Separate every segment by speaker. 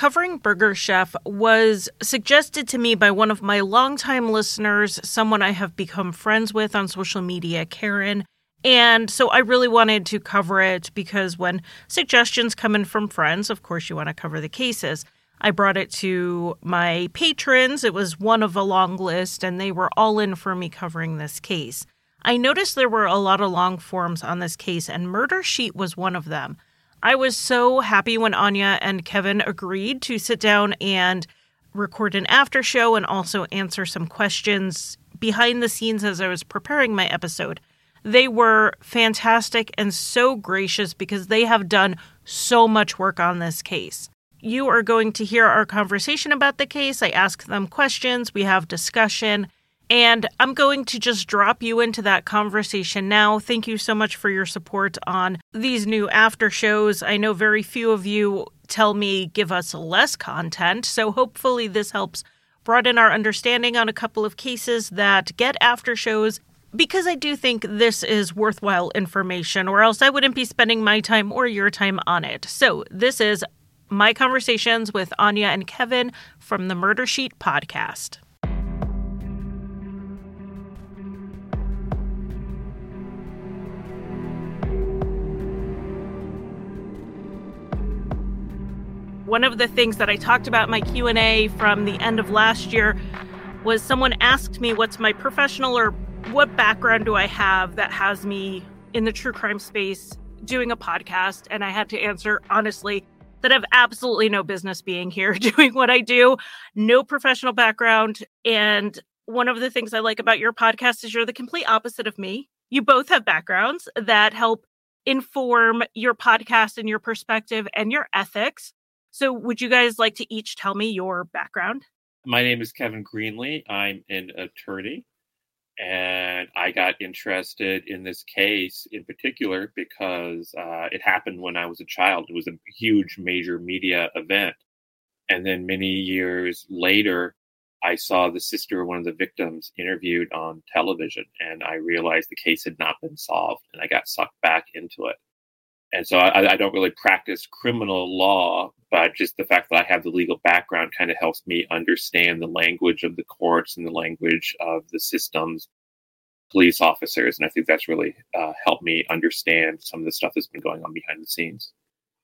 Speaker 1: covering Burger Chef was suggested to me by one of my longtime listeners, someone I have become friends with on social media, Karen. And so I really wanted to cover it because when suggestions come in from friends, of course, you want to cover the cases. I brought it to my patrons. It was one of a long list, and they were all in for me covering this case. I noticed there were a lot of long forms on this case, and Murder Sheet was one of them. I was so happy when Áine and Kevin agreed to sit down and record an after show and also answer some questions behind the scenes as I was preparing my episode. They were fantastic and so gracious because they have done so much work on this case. You are going to hear our conversation about the case. I ask them questions, we have discussion, and I'm going to just drop you into that conversation now. Thank you so much for your support on these new after shows. I know very few of you tell me give us less content, so hopefully this helps broaden our understanding on a couple of cases that get after shows because I do think this is worthwhile information, or else I wouldn't be spending my time or your time on it. So, this is my conversations with Áine and Kevin from the Murder Sheet podcast. One of the things that I talked about my Q&A from the end of last year was someone asked me what's my professional or what background do I have that has me in the true crime space doing a podcast and I had to answer honestly that I have absolutely no business being here doing what I do, no professional background and one of the things I like about your podcast is you're the complete opposite of me. You both have backgrounds that help inform your podcast and your perspective and your ethics. So, would you guys like to each tell me your background?
Speaker 2: My name is Kevin Greenlee. I'm an attorney, and I got interested in this case in particular because uh, it happened when I was a child. It was a huge, major media event. And then many years later, I saw the sister of one of the victims interviewed on television, and I realized the case had not been solved, and I got sucked back into it and so I, I, don't really practice criminal law, but just the fact that I have the legal background kind of helps me understand the language of the courts and the language of the systems, police officers, and I think that's really uh, helped me understand some of the stuff that's been going on behind the scenes.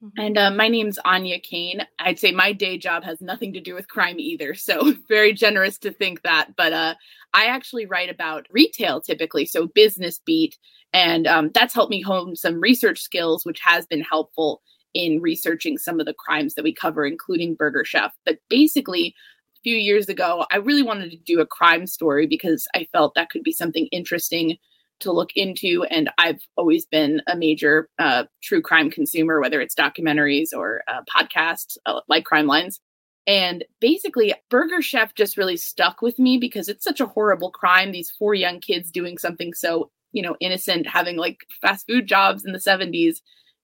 Speaker 3: Mm-hmm. And uh, my name's Áine Cain. I'd say my day job has nothing to do with crime either, so very generous to think that. But uh, I actually write about retail typically, so business beat, and um, that's helped me hone some research skills, which has been helpful in researching some of the crimes that we cover, including Burger Chef. But basically, a few years ago, I really wanted to do a crime story because I felt that could be something interesting to look into. And I've always been a major uh, true crime consumer, whether it's documentaries or uh, podcasts uh, like Crime Lines. And basically, Burger Chef just really stuck with me because it's such a horrible crime. These four young kids doing something so, you know, innocent, having like fast food jobs in the 70s,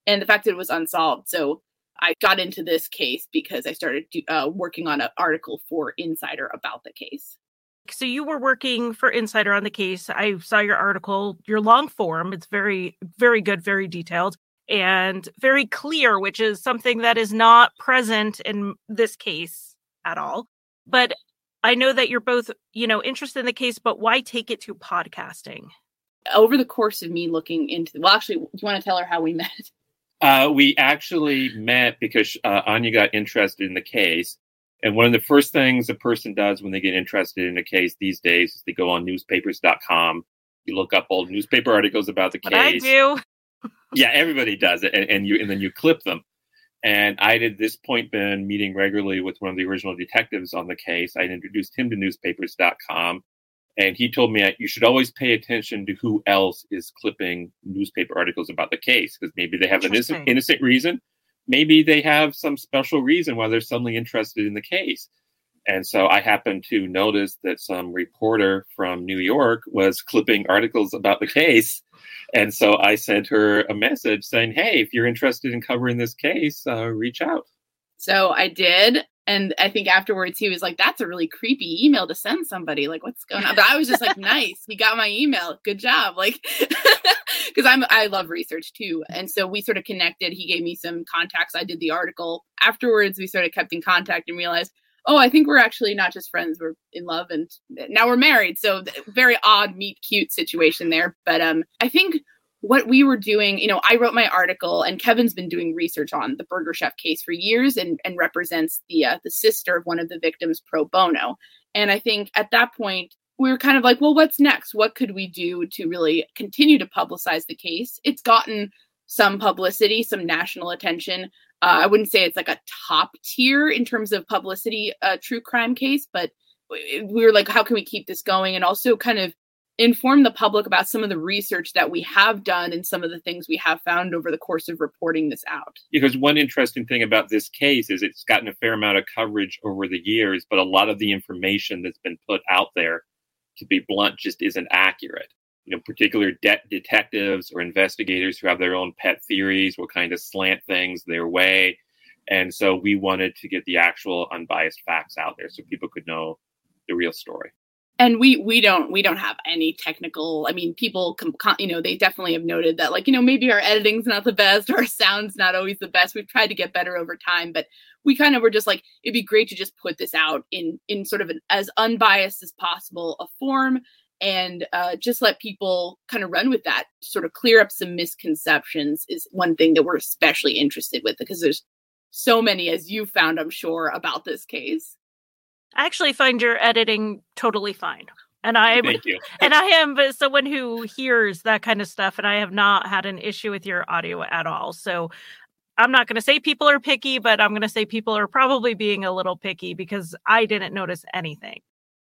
Speaker 3: and the fact that it was unsolved. So I got into this case because I started do, uh, working on an article for Insider about the case.
Speaker 1: So you were working for Insider on the case. I saw your article, your long form. It's very, very good, very detailed, and very clear, which is something that is not present in this case at all. But I know that you're both, you know, interested in the case, but why take it to podcasting?
Speaker 3: Over the course of me looking into, well, actually, do you want to tell her how we met?
Speaker 2: Uh, we actually met because uh, Áine got interested in the case and one of the first things a person does when they get interested in a case these days is they go on newspapers.com. You look up old newspaper articles about the case.
Speaker 1: I do.
Speaker 2: yeah, everybody does it, and, and, you and then you clip them. And I had at this point been meeting regularly with one of the original detectives on the case. I introduced him to newspapers.com, and he told me uh, you should always pay attention to who else is clipping newspaper articles about the case because maybe they have an innocent, innocent reason maybe they have some special reason why they're suddenly interested in the case. And so I happened to notice that some reporter from New York was clipping articles about the case. And so I sent her a message saying, Hey, if you're interested in covering this case, uh, reach out.
Speaker 3: So I did. And I think afterwards he was like, "That's a really creepy email to send somebody. Like, what's going on?" But I was just like, "Nice, he got my email. Good job." Like, because I'm I love research too, and so we sort of connected. He gave me some contacts. I did the article. Afterwards, we sort of kept in contact and realized, oh, I think we're actually not just friends; we're in love, and now we're married. So very odd meet cute situation there. But um, I think what we were doing, you know, I wrote my article, and Kevin's been doing research on the Burger Chef case for years, and and represents the uh, the sister of one of the victims pro bono. And I think at that point, we were kind of like, well, what's next? What could we do to really continue to publicize the case? It's gotten some publicity, some national attention. Uh, I wouldn't say it's like a top tier in terms of publicity, uh, true crime case, but we were like, how can we keep this going? And also kind of inform the public about some of the research that we have done and some of the things we have found over the course of reporting this out.
Speaker 2: Because one interesting thing about this case is it's gotten a fair amount of coverage over the years, but a lot of the information that's been put out there, to be blunt, just isn't accurate. You know, particular de- detectives or investigators who have their own pet theories will kind of slant things their way. And so we wanted to get the actual unbiased facts out there so people could know the real story
Speaker 3: and we we don't we don't have any technical i mean people com, you know they definitely have noted that like you know maybe our editing's not the best or our sound's not always the best. We've tried to get better over time but we kind of were just like it'd be great to just put this out in in sort of an as unbiased as possible a form and uh, just let people kind of run with that. Sort of clear up some misconceptions is one thing that we're especially interested with because there's so many as you found i'm sure about this case
Speaker 1: I actually find your editing totally fine. And I
Speaker 2: you.
Speaker 1: and I am someone who hears that kind of stuff and I have not had an issue with your audio at all. So I'm not going to say people are picky, but I'm going to say people are probably being a little picky because I didn't notice anything.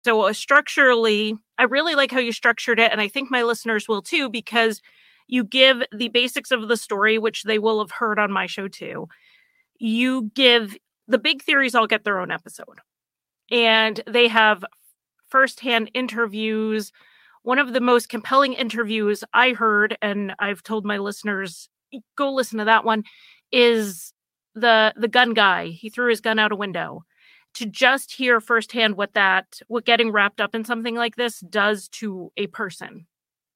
Speaker 1: So uh, structurally, I really like how you structured it and I think my listeners will too because you give the basics of the story which they will have heard on my show too. You give the big theories all get their own episode and they have firsthand interviews. One of the most compelling interviews I heard, and I've told my listeners, go listen to that one, is the the gun guy. He threw his gun out a window. To just hear firsthand what that what getting wrapped up in something like this does to a person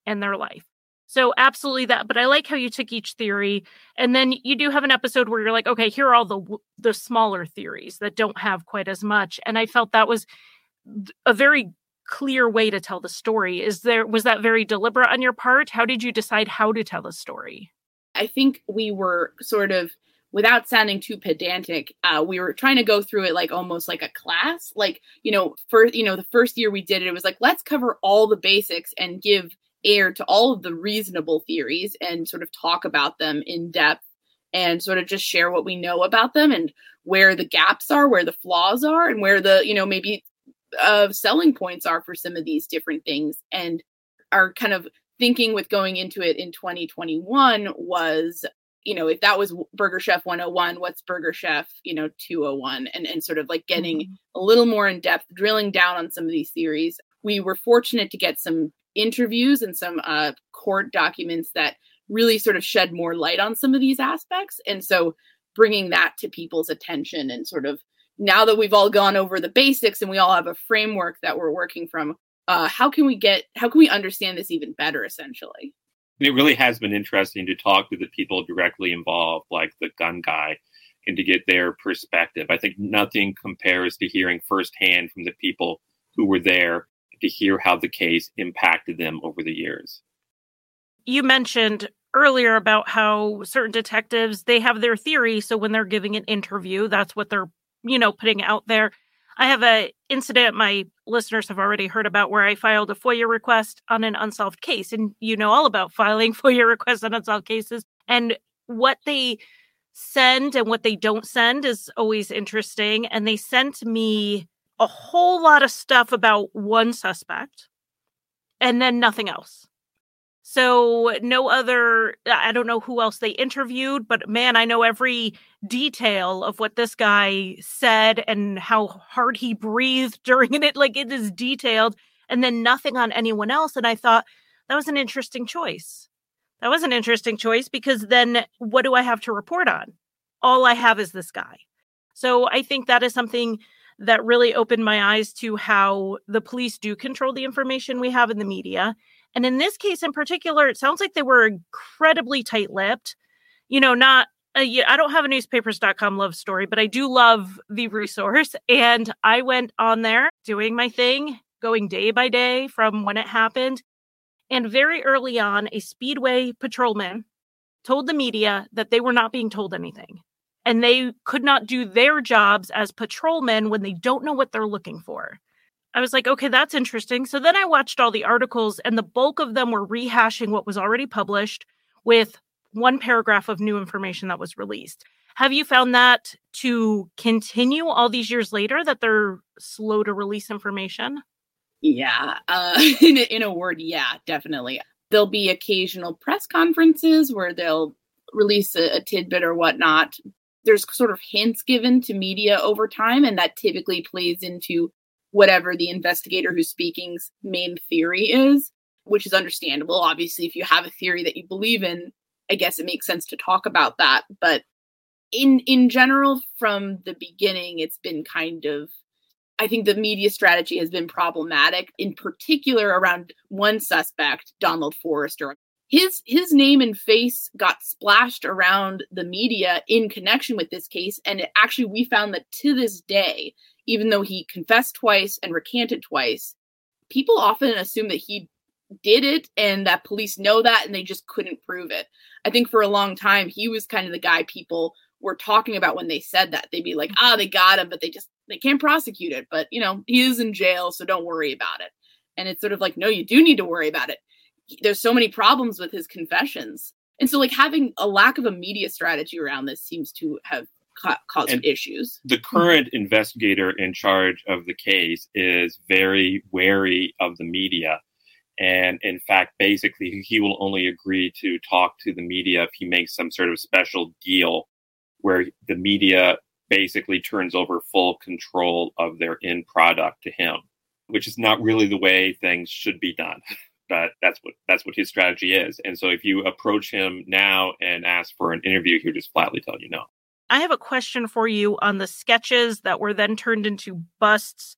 Speaker 1: and their life. So absolutely that, but I like how you took each theory and then you do have an episode where you're like, okay, here are all the the smaller theories that don't have quite as much and I felt that was a very clear way to tell the story. Is there was that very deliberate on your part? How did you decide how to tell the story?
Speaker 3: I think we were sort of without sounding too pedantic, uh, we were trying to go through it like almost like a class. Like, you know, first, you know, the first year we did it, it was like, let's cover all the basics and give air to all of the reasonable theories and sort of talk about them in depth and sort of just share what we know about them and where the gaps are, where the flaws are, and where the, you know, maybe uh, selling points are for some of these different things. And our kind of thinking with going into it in 2021 was, you know, if that was Burger Chef 101, what's Burger Chef, you know, 201, and, and sort of like getting mm-hmm. a little more in depth, drilling down on some of these theories. We were fortunate to get some interviews and some uh, court documents that really sort of shed more light on some of these aspects. And so bringing that to people's attention and sort of now that we've all gone over the basics and we all have a framework that we're working from, uh, how can we get, how can we understand this even better essentially?
Speaker 2: It really has been interesting to talk to the people directly involved, like the gun guy, and to get their perspective. I think nothing compares to hearing firsthand from the people who were there to hear how the case impacted them over the years.
Speaker 1: You mentioned earlier about how certain detectives they have their theory so when they're giving an interview that's what they're you know putting out there i have a incident my listeners have already heard about where i filed a foia request on an unsolved case and you know all about filing foia requests on unsolved cases and what they send and what they don't send is always interesting and they sent me a whole lot of stuff about one suspect and then nothing else. So, no other, I don't know who else they interviewed, but man, I know every detail of what this guy said and how hard he breathed during it. Like it is detailed, and then nothing on anyone else. And I thought that was an interesting choice. That was an interesting choice because then what do I have to report on? All I have is this guy. So I think that is something that really opened my eyes to how the police do control the information we have in the media. And in this case in particular, it sounds like they were incredibly tight lipped. You know, not uh, I don't have a newspapers.com love story, but I do love the resource. And I went on there doing my thing, going day by day from when it happened. And very early on, a Speedway patrolman told the media that they were not being told anything and they could not do their jobs as patrolmen when they don't know what they're looking for. I was like, okay, that's interesting. So then I watched all the articles, and the bulk of them were rehashing what was already published with one paragraph of new information that was released. Have you found that to continue all these years later that they're slow to release information?
Speaker 3: Yeah, uh, in, a, in a word, yeah, definitely. There'll be occasional press conferences where they'll release a, a tidbit or whatnot. There's sort of hints given to media over time, and that typically plays into whatever the investigator who's speaking's main theory is, which is understandable. Obviously, if you have a theory that you believe in, I guess it makes sense to talk about that. But in in general, from the beginning, it's been kind of I think the media strategy has been problematic, in particular around one suspect, Donald Forrester. His his name and face got splashed around the media in connection with this case, and it, actually we found that to this day, even though he confessed twice and recanted twice, people often assume that he did it and that police know that and they just couldn't prove it. I think for a long time he was kind of the guy people were talking about when they said that. They'd be like, "Ah, oh, they got him, but they just they can't prosecute it, but you know, he is in jail, so don't worry about it. And it's sort of like, no, you do need to worry about it. There's so many problems with his confessions. And so, like, having a lack of a media strategy around this seems to have ca- caused and issues.
Speaker 2: The mm-hmm. current investigator in charge of the case is very wary of the media. And in fact, basically, he will only agree to talk to the media if he makes some sort of special deal where the media basically turns over full control of their end product to him, which is not really the way things should be done. But that's what that's what his strategy is. And so if you approach him now and ask for an interview, he'll just flatly tell you no.
Speaker 1: I have a question for you on the sketches that were then turned into busts.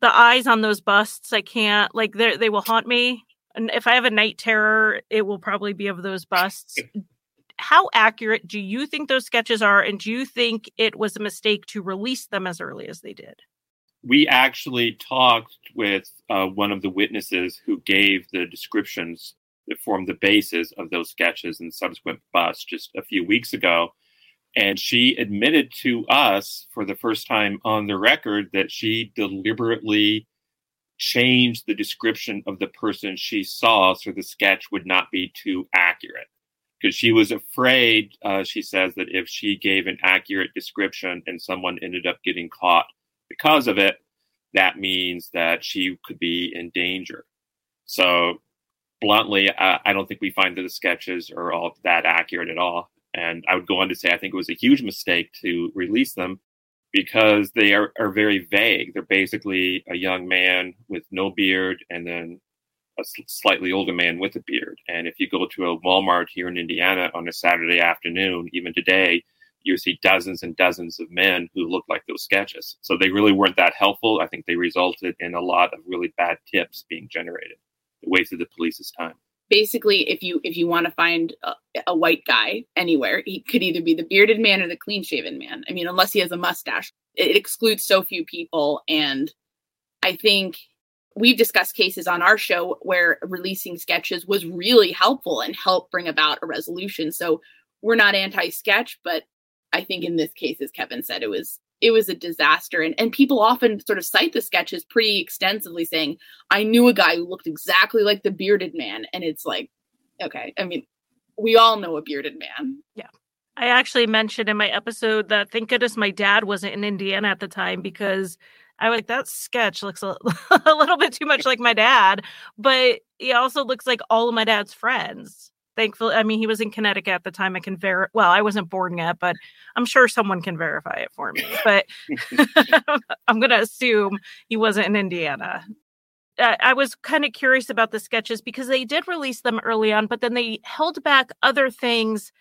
Speaker 1: The eyes on those busts, I can't like they they will haunt me. And if I have a night terror, it will probably be of those busts how accurate do you think those sketches are and do you think it was a mistake to release them as early as they did
Speaker 2: we actually talked with uh, one of the witnesses who gave the descriptions that formed the basis of those sketches and subsequent busts just a few weeks ago. And she admitted to us for the first time on the record that she deliberately changed the description of the person she saw so the sketch would not be too accurate. Because she was afraid, uh, she says, that if she gave an accurate description and someone ended up getting caught because of it, that means that she could be in danger. So, bluntly, I, I don't think we find that the sketches are all that accurate at all. And I would go on to say I think it was a huge mistake to release them because they are, are very vague. They're basically a young man with no beard and then a slightly older man with a beard. And if you go to a Walmart here in Indiana on a Saturday afternoon, even today, you see dozens and dozens of men who look like those sketches. So they really weren't that helpful. I think they resulted in a lot of really bad tips being generated. It wasted the police's time.
Speaker 3: Basically, if you if you want to find a, a white guy anywhere, he could either be the bearded man or the clean shaven man. I mean, unless he has a mustache, it excludes so few people. And I think we've discussed cases on our show where releasing sketches was really helpful and helped bring about a resolution. So we're not anti-sketch, but I think in this case, as Kevin said, it was it was a disaster. And and people often sort of cite the sketches pretty extensively, saying, I knew a guy who looked exactly like the bearded man. And it's like, okay, I mean, we all know a bearded man.
Speaker 1: Yeah. I actually mentioned in my episode that thank goodness my dad wasn't in Indiana at the time because I was like, that sketch looks a, a little bit too much like my dad, but he also looks like all of my dad's friends. Thankfully, I mean, he was in Connecticut at the time. I can verify. Well, I wasn't born yet, but I'm sure someone can verify it for me. But I'm going to assume he wasn't in Indiana. I, I was kind of curious about the sketches because they did release them early on, but then they held back other things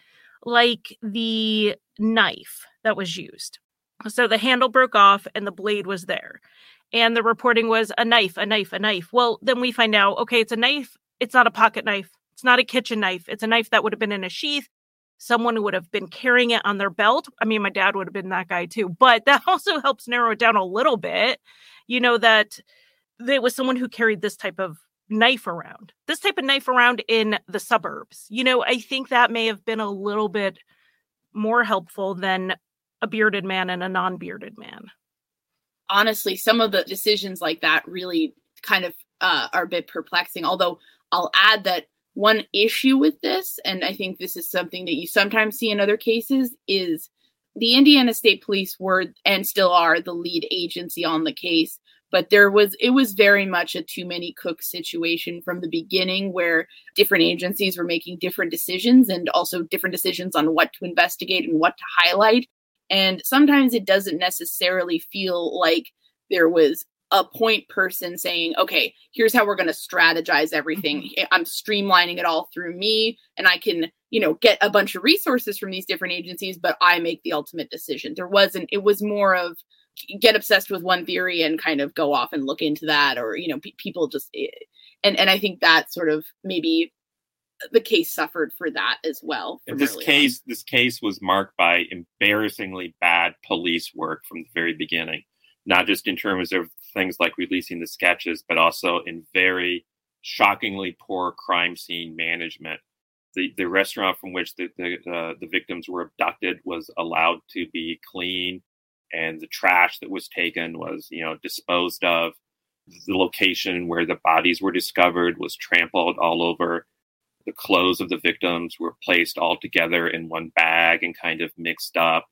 Speaker 1: like the knife that was used So the handle broke off and the blade was there. And the reporting was a knife, a knife, a knife. Well, then we find out okay, it's a knife. It's not a pocket knife. It's not a kitchen knife. It's a knife that would have been in a sheath. Someone would have been carrying it on their belt. I mean, my dad would have been that guy too, but that also helps narrow it down a little bit. You know, that there was someone who carried this type of knife around, this type of knife around in the suburbs. You know, I think that may have been a little bit more helpful than a bearded man and a non bearded man.
Speaker 3: Honestly, some of the decisions like that really kind of uh, are a bit perplexing. Although I'll add that one issue with this, and I think this is something that you sometimes see in other cases, is the Indiana State Police were and still are the lead agency on the case but there was it was very much a too many cooks situation from the beginning where different agencies were making different decisions and also different decisions on what to investigate and what to highlight. And sometimes it doesn't necessarily feel like there was a point person saying, okay, here's how we're going to strategize everything. Mm-hmm. I'm streamlining it all through me and I can, you know, get a bunch of resources from these different agencies, but I make the ultimate decision. There wasn't, it was more of get obsessed with one theory and kind of go off and look into that or you know p- people just eh, and and i think that sort of maybe the case suffered for that as well
Speaker 2: this case on. this case was marked by embarrassingly bad police work from the very beginning not just in terms of things like releasing the sketches but also in very shockingly poor crime scene management. The, the restaurant from which the, the, uh, the victims were abducted was allowed to be clean and the trash that was taken was you know disposed of. The location where the bodies were discovered was trampled all over. The clothes of the victims were placed all together in one bag and kind of mixed up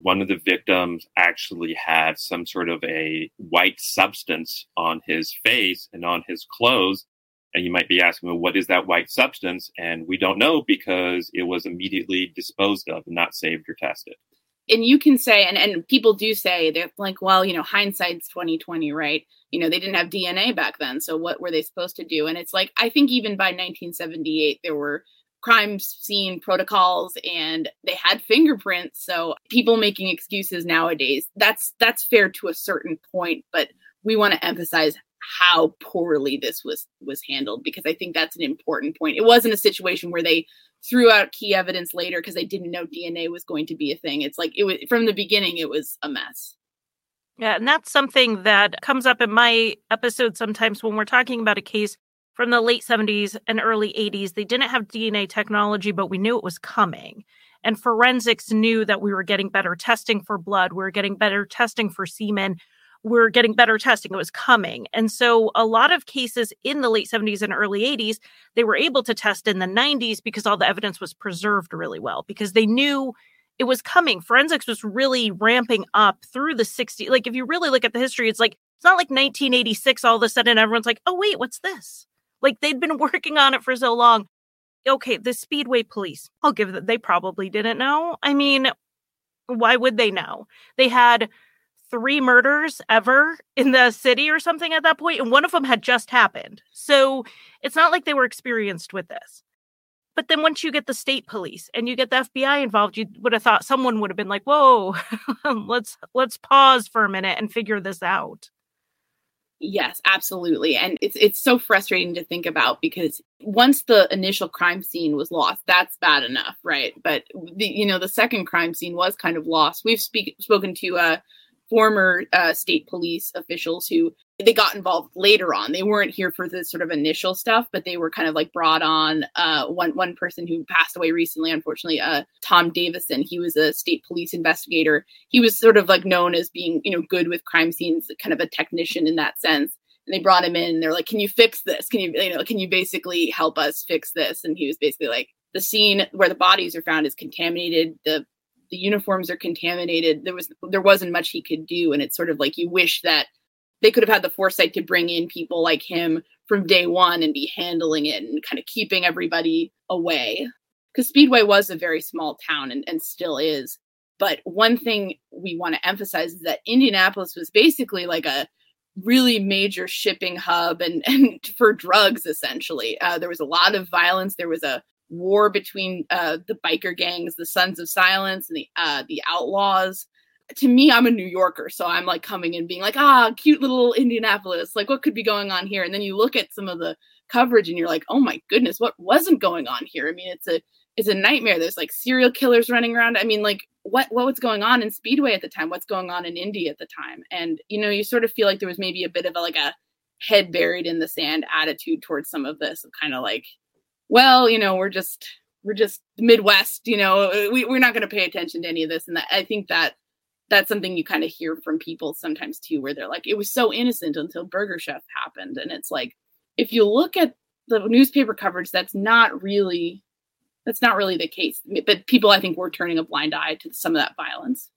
Speaker 2: one of the victims actually had some sort of a white substance on his face and on his clothes. And you might be asking well what is that white substance? And we don't know because it was immediately disposed of and not saved or tested.
Speaker 3: And you can say and, and people do say they're like well you know hindsight's 2020 right? You know they didn't have dna back then. So what were they supposed to do? And it's like i think even by 1978 there were crime scene protocols and they had fingerprints so people making excuses nowadays that's that's fair to a certain point but we want to emphasize how poorly this was was handled because i think that's an important point it wasn't a situation where they threw out key evidence later because they didn't know DNA was going to be a thing. It's like it was from the beginning, it was a mess.
Speaker 1: Yeah, and that's something that comes up in my episode sometimes when we're talking about a case from the late 70s and early 80s. They didn't have DNA technology, but we knew it was coming. And forensics knew that we were getting better testing for blood, we were getting better testing for semen, we're getting better testing. It was coming. And so a lot of cases in the late 70s and early 80s, they were able to test in the 90s because all the evidence was preserved really well because they knew it was coming. Forensics was really ramping up through the 60s. Like if you really look at the history, it's like it's not like 1986 all of a sudden everyone's like, "Oh wait, what's this?" Like they'd been working on it for so long. Okay, the Speedway police. I'll give that they probably didn't know. I mean, why would they know? They had three murders ever in the city or something at that point, and one of them had just happened. So it's not like they were experienced with this. But then once you get the state police and you get the FBI involved, you would have thought someone would have been like, "Whoa, let's let's pause for a minute and figure this out."
Speaker 3: Yes, absolutely. And it's it's so frustrating to think about because once the initial crime scene was lost, that's bad enough, right? But the you know, the second crime scene was kind of lost. We've speak, spoken to uh former uh, state police officials who they got involved later on. They weren't here for the sort of initial stuff, but they were kind of like brought on. Uh, one one person who passed away recently, unfortunately, uh, Tom Davison. He was a state police investigator. He was sort of like known as being you know good with crime scenes, kind of a technician in that sense. And they brought him in. and They're like, "Can you fix this? Can you you know can you basically help us fix this?" And he was basically like, "The scene where the bodies are found is contaminated. The the uniforms are contaminated. There was there wasn't much he could do, and it's sort of like you wish that they could have had the foresight to bring in people like him from day one and be handling it and kind of keeping everybody away. Because Speedway was a very small town and, and still is. But one thing we want to emphasize is that Indianapolis was basically like a really major shipping hub and, and for drugs essentially uh, there was a lot of violence there was a war between uh, the biker gangs, the Sons of Silence, and the uh, the Outlaws. To me, I'm a New Yorker, so I'm like coming and being like, ah, cute little Indianapolis. Like, what could be going on here? And then you look at some of the coverage and you're like, oh my goodness, what wasn't going on here? I mean, it's a it's a nightmare. There's like serial killers running around. I mean, like what what was going on in Speedway at the time? What's going on in Indy at the time? And you know, you sort of feel like there was maybe a bit of a like a head buried in the sand attitude towards some of this, of kind of like, well, you know, we're just we're just Midwest, you know, we, we're not going to pay attention to any of this. And that, I think that that's something you kind of hear from people sometimes too, where they're like, it was so innocent until Burger Chef happened. And it's like, if you look at the newspaper coverage, that's not really that's not really the case. But people, I think, were turning a blind eye to some of that violence.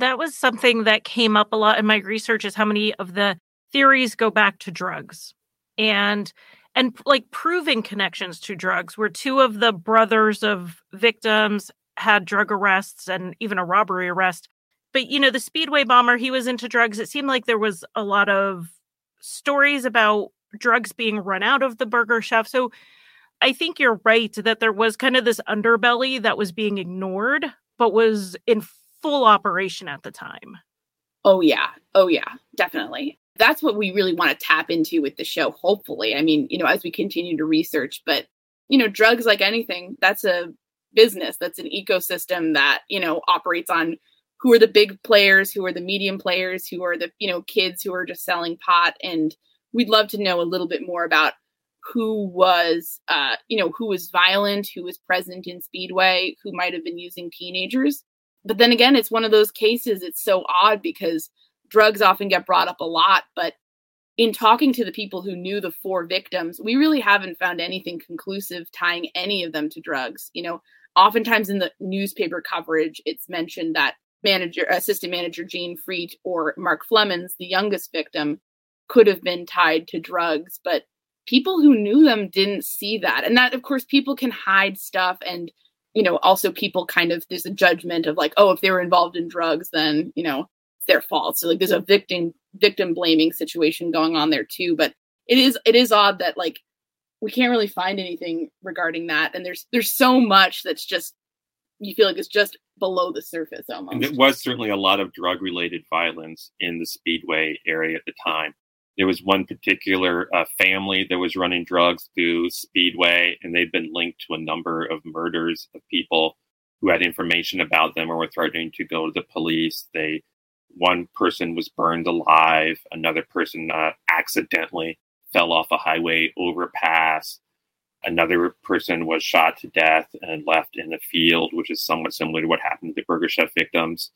Speaker 1: That was something that came up a lot in my research is how many of the theories go back to drugs. And and like proving connections to drugs where two of the brothers of victims had drug arrests and even a robbery arrest. But you know the speedway bomber he was into drugs. It seemed like there was a lot of stories about drugs being run out of the burger chef so i think you're right that there was kind of this underbelly that was being ignored but was in full operation at the time.
Speaker 3: Oh yeah. Oh yeah. Definitely. That's what we really want to tap into with the show hopefully. I mean you know as we continue to research but you know drugs like anything that's a business. That's an ecosystem that you know operates on who are the big players who are the medium players who are the you know kids who are just selling pot. And we'd love to know a little bit more about who was uh you know who was violent who was present in speedway who might have been using teenagers but then again it's one of those cases it's so odd because drugs often get brought up a lot, but in talking to the people who knew the four victims, we really haven't found anything conclusive tying any of them to drugs. You know, oftentimes in the newspaper coverage, it's mentioned that manager, assistant manager Jayne Friedt or Mark Flemmonds, the youngest victim, could have been tied to drugs, but people who knew them didn't see that. And that, of course, people can hide stuff and you know also people kind of there's a judgment of like oh if they were involved in drugs then you know it's their fault. So like there's a victim victim blaming situation going on there too. But it is it is odd that like we can't really find anything regarding that. And there's there's so much that's just you feel like it's just below the surface almost.
Speaker 2: And it was certainly a lot of drug related violence in the Speedway area at the time. There was one particular uh, family that was running drugs through Speedway, and they've been linked to a number of murders of people who had information about them or were threatening to go to the police. They one person was burned alive, another person uh, accidentally fell off a highway overpass, another person was shot to death and left in a field, which is somewhat similar to what happened to the Burger Chef victims.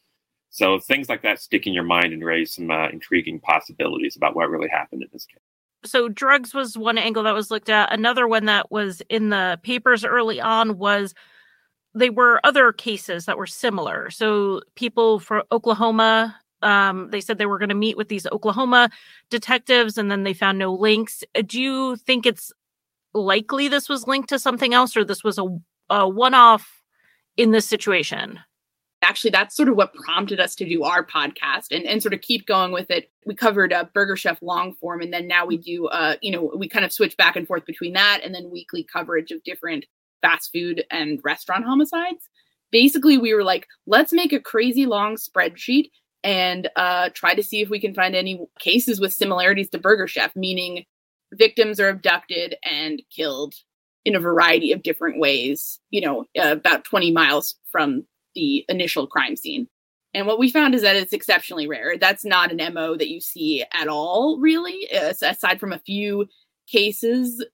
Speaker 2: So things like that stick in your mind and raise some uh, intriguing possibilities about what really happened in this case.
Speaker 1: So drugs was one angle that was looked at. Another one that was in the papers early on was they were other cases that were similar. So people from Oklahoma um, they said they were going to meet with these Oklahoma detectives and then they found no links. Uh, do you think it's likely this was linked to something else or this was a, a one off in this situation?
Speaker 3: Actually, that's sort of what prompted us to do our podcast and, and sort of keep going with it. We covered a Burger Chef long form, and then now we do, uh, you know, we kind of switch back and forth between that and then weekly coverage of different fast food and restaurant homicides. Basically, we were like, let's make a crazy long spreadsheet and uh, try to see if we can find any cases with similarities to Burger Chef, meaning victims are abducted and killed in a variety of different ways, you know, uh, about 20 miles from the initial crime scene. And what we found is that it's exceptionally rare. That's not an MO that you see at all, really, aside from a few cases.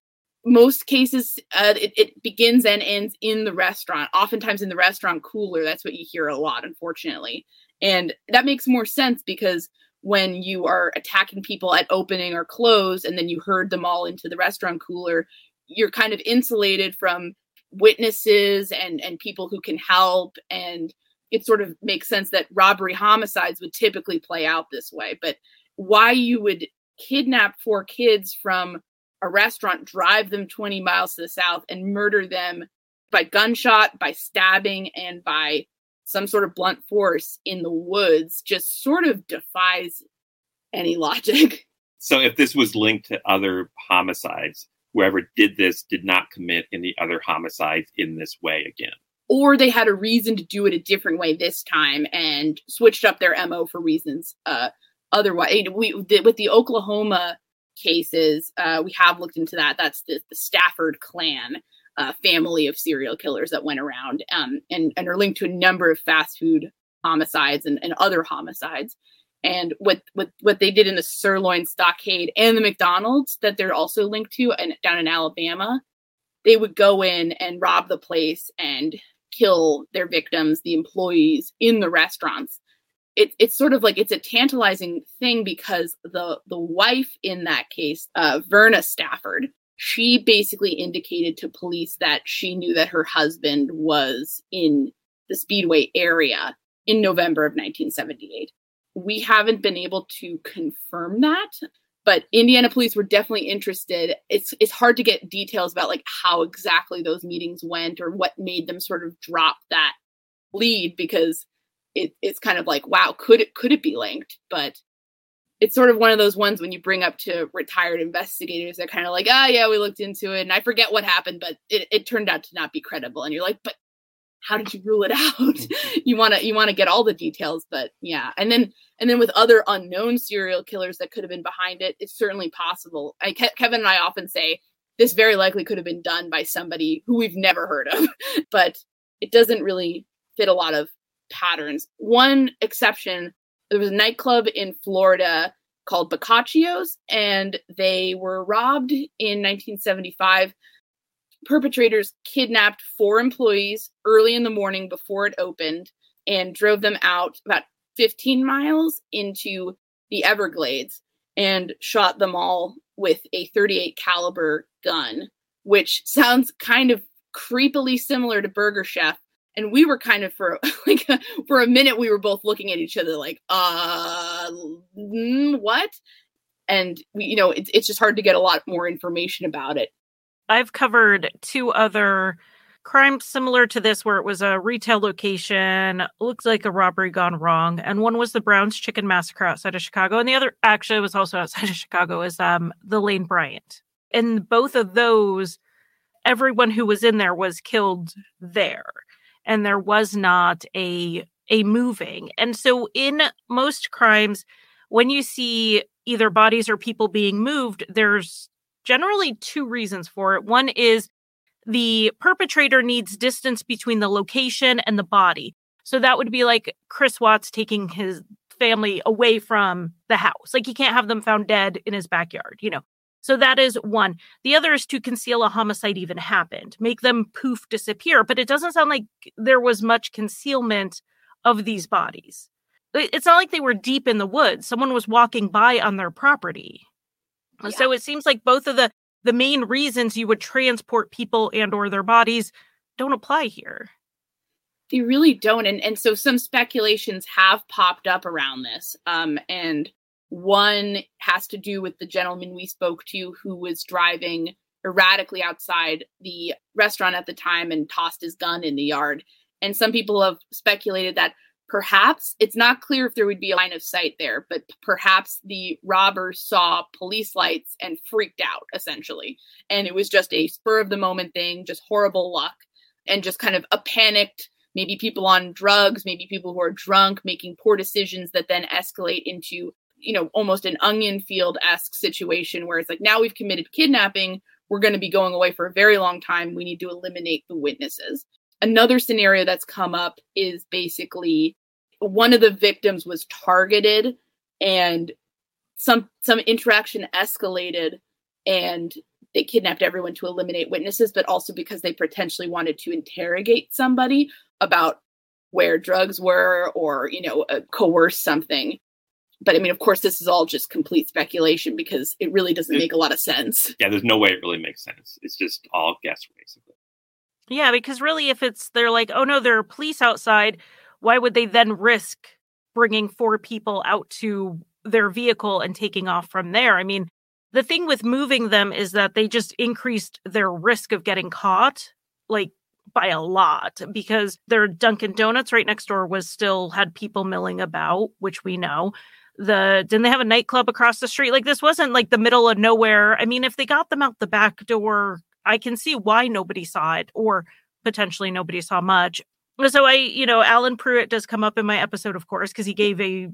Speaker 3: Most cases, uh, it, it begins and ends in the restaurant, oftentimes in the restaurant cooler. That's what you hear a lot, unfortunately. And that makes more sense because when you are attacking people at opening or close and then you herd them all into the restaurant cooler, you're kind of insulated from witnesses and and people who can help and it sort of makes sense that robbery homicides would typically play out this way but why you would kidnap four kids from a restaurant drive them 20 miles to the south and murder them by gunshot by stabbing and by some sort of blunt force in the woods just sort of defies any logic.
Speaker 2: So if this was linked to other homicides, whoever did this did not commit any other homicides in this way again.
Speaker 3: Or they had a reason to do it a different way this time and switched up their MO for reasons uh, otherwise. We, with the Oklahoma cases, uh, we have looked into that. That's the, the Stafford clan uh, family of serial killers that went around um, and, and are linked to a number of fast food homicides and, and other homicides and what what what they did in the sirloin stockade and the McDonald's that they're also linked to and down in Alabama, they would go in and rob the place and kill their victims, the employees in the restaurants. It, it's sort of like it's a tantalizing thing because the the wife in that case, uh, Verna Stafford, she basically indicated to police that she knew that her husband was in the Speedway area in November of 1978 we haven't been able to confirm that but Indiana police were definitely interested. It's it's hard to get details about like how exactly those meetings went or what made them sort of drop that lead because it, it's kind of like wow could it could it be linked but it's sort of one of those ones when you bring up to retired investigators they're kind of like oh, yeah we looked into it and I forget what happened but it, it turned out to not be credible and you're like but how did you rule it out? Mm-hmm. You want to you want to get all the details but yeah. And then and then with other unknown serial killers that could have been behind it it's certainly possible. I, Ke- kevin and i often say this very likely could have been done by somebody who we've never heard of but it doesn't really fit a lot of patterns. One exception there was a nightclub in florida called Boccaccio's, and they were robbed in 1975 perpetrators kidnapped four employees early in the morning before it opened and drove them out about 15 miles into the Everglades and shot them all with a 38 caliber gun, which sounds kind of creepily similar to Burger Chef. And we were kind of for like for a minute we were both looking at each other like, uh, mm, what? And we, you know, it's it's just hard to get a lot more information about it.
Speaker 1: I've covered two other crimes similar to this where it was a retail location, looks like a robbery gone wrong. And one was the Brown's Chicken Massacre outside of Chicago. And the other actually was also outside of Chicago is um the Lane Bryant. In both of those, everyone who was in there was killed there. And there was not a a moving. And so in most crimes, when you see either bodies or people being moved, there's generally two reasons for it. One is the perpetrator needs distance between the location and the body. So that would be like Chris Watts taking his family away from the house. Like he can't have them found dead in his backyard, you know. So that is one. The other is to conceal a homicide even happened, make them poof disappear. But it doesn't sound like there was much concealment of these bodies. It's not like they were deep in the woods. Someone was walking by on their property. Yeah. So it seems like both of the the main reasons you would transport people and or their bodies don't apply here.
Speaker 3: They really don't and and so some speculations have popped up around this. Um and one has to do with the gentleman we spoke to who was driving erratically outside the restaurant at the time and tossed his gun in the yard. And some people have speculated that Perhaps it's not clear if there would be a line of sight there, but perhaps the robber saw police lights and freaked out essentially. And it was just a spur of the moment thing, just horrible luck, and just kind of a panicked, maybe people on drugs, maybe people who are drunk, making poor decisions that then escalate into, you know, almost an onion field esque situation where it's like, now we've committed kidnapping. We're going to be going away for a very long time. We need to eliminate the witnesses. Another scenario that's come up is basically one of the victims was targeted and some some interaction escalated and they kidnapped everyone to eliminate witnesses but also because they potentially wanted to interrogate somebody about where drugs were or you know uh, coerce something. But i mean of course this is all just complete speculation because it really doesn't make a lot of sense.
Speaker 2: Yeah there's no way it really makes sense. It's just all guess basically.
Speaker 1: Yeah because really if it's they're like oh no there are police outside why would they then risk bringing four people out to their vehicle and taking off from there? I mean, the thing with moving them is that they just increased their risk of getting caught like by a lot because their Dunkin' Donuts right next door was still had people milling about, which we know. The didn't they have a nightclub across the street? Like this wasn't like the middle of nowhere. I mean, if they got them out the back door, I can see why nobody saw it, or potentially nobody saw much. So I, you know, Alan Pruitt does come up in my episode, of course, because he gave a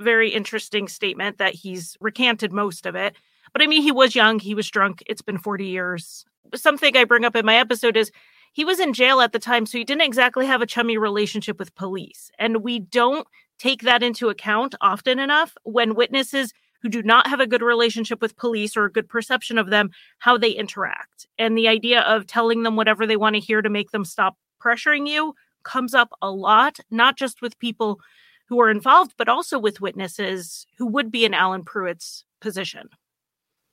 Speaker 1: very interesting statement that he's recanted most of it. But I mean, he was young, he was drunk. It's been 40 years. Something I bring up in my episode is he was in jail at the time, so he didn't exactly have a chummy relationship with police. And we don't take that into account often enough when witnesses who do not have a good relationship with police or a good perception of them, how they interact. And the idea of telling them whatever they want to hear to make them stop pressuring you comes up a lot, not just with people who are involved, but also with witnesses who would be in Alan Pruitt's position.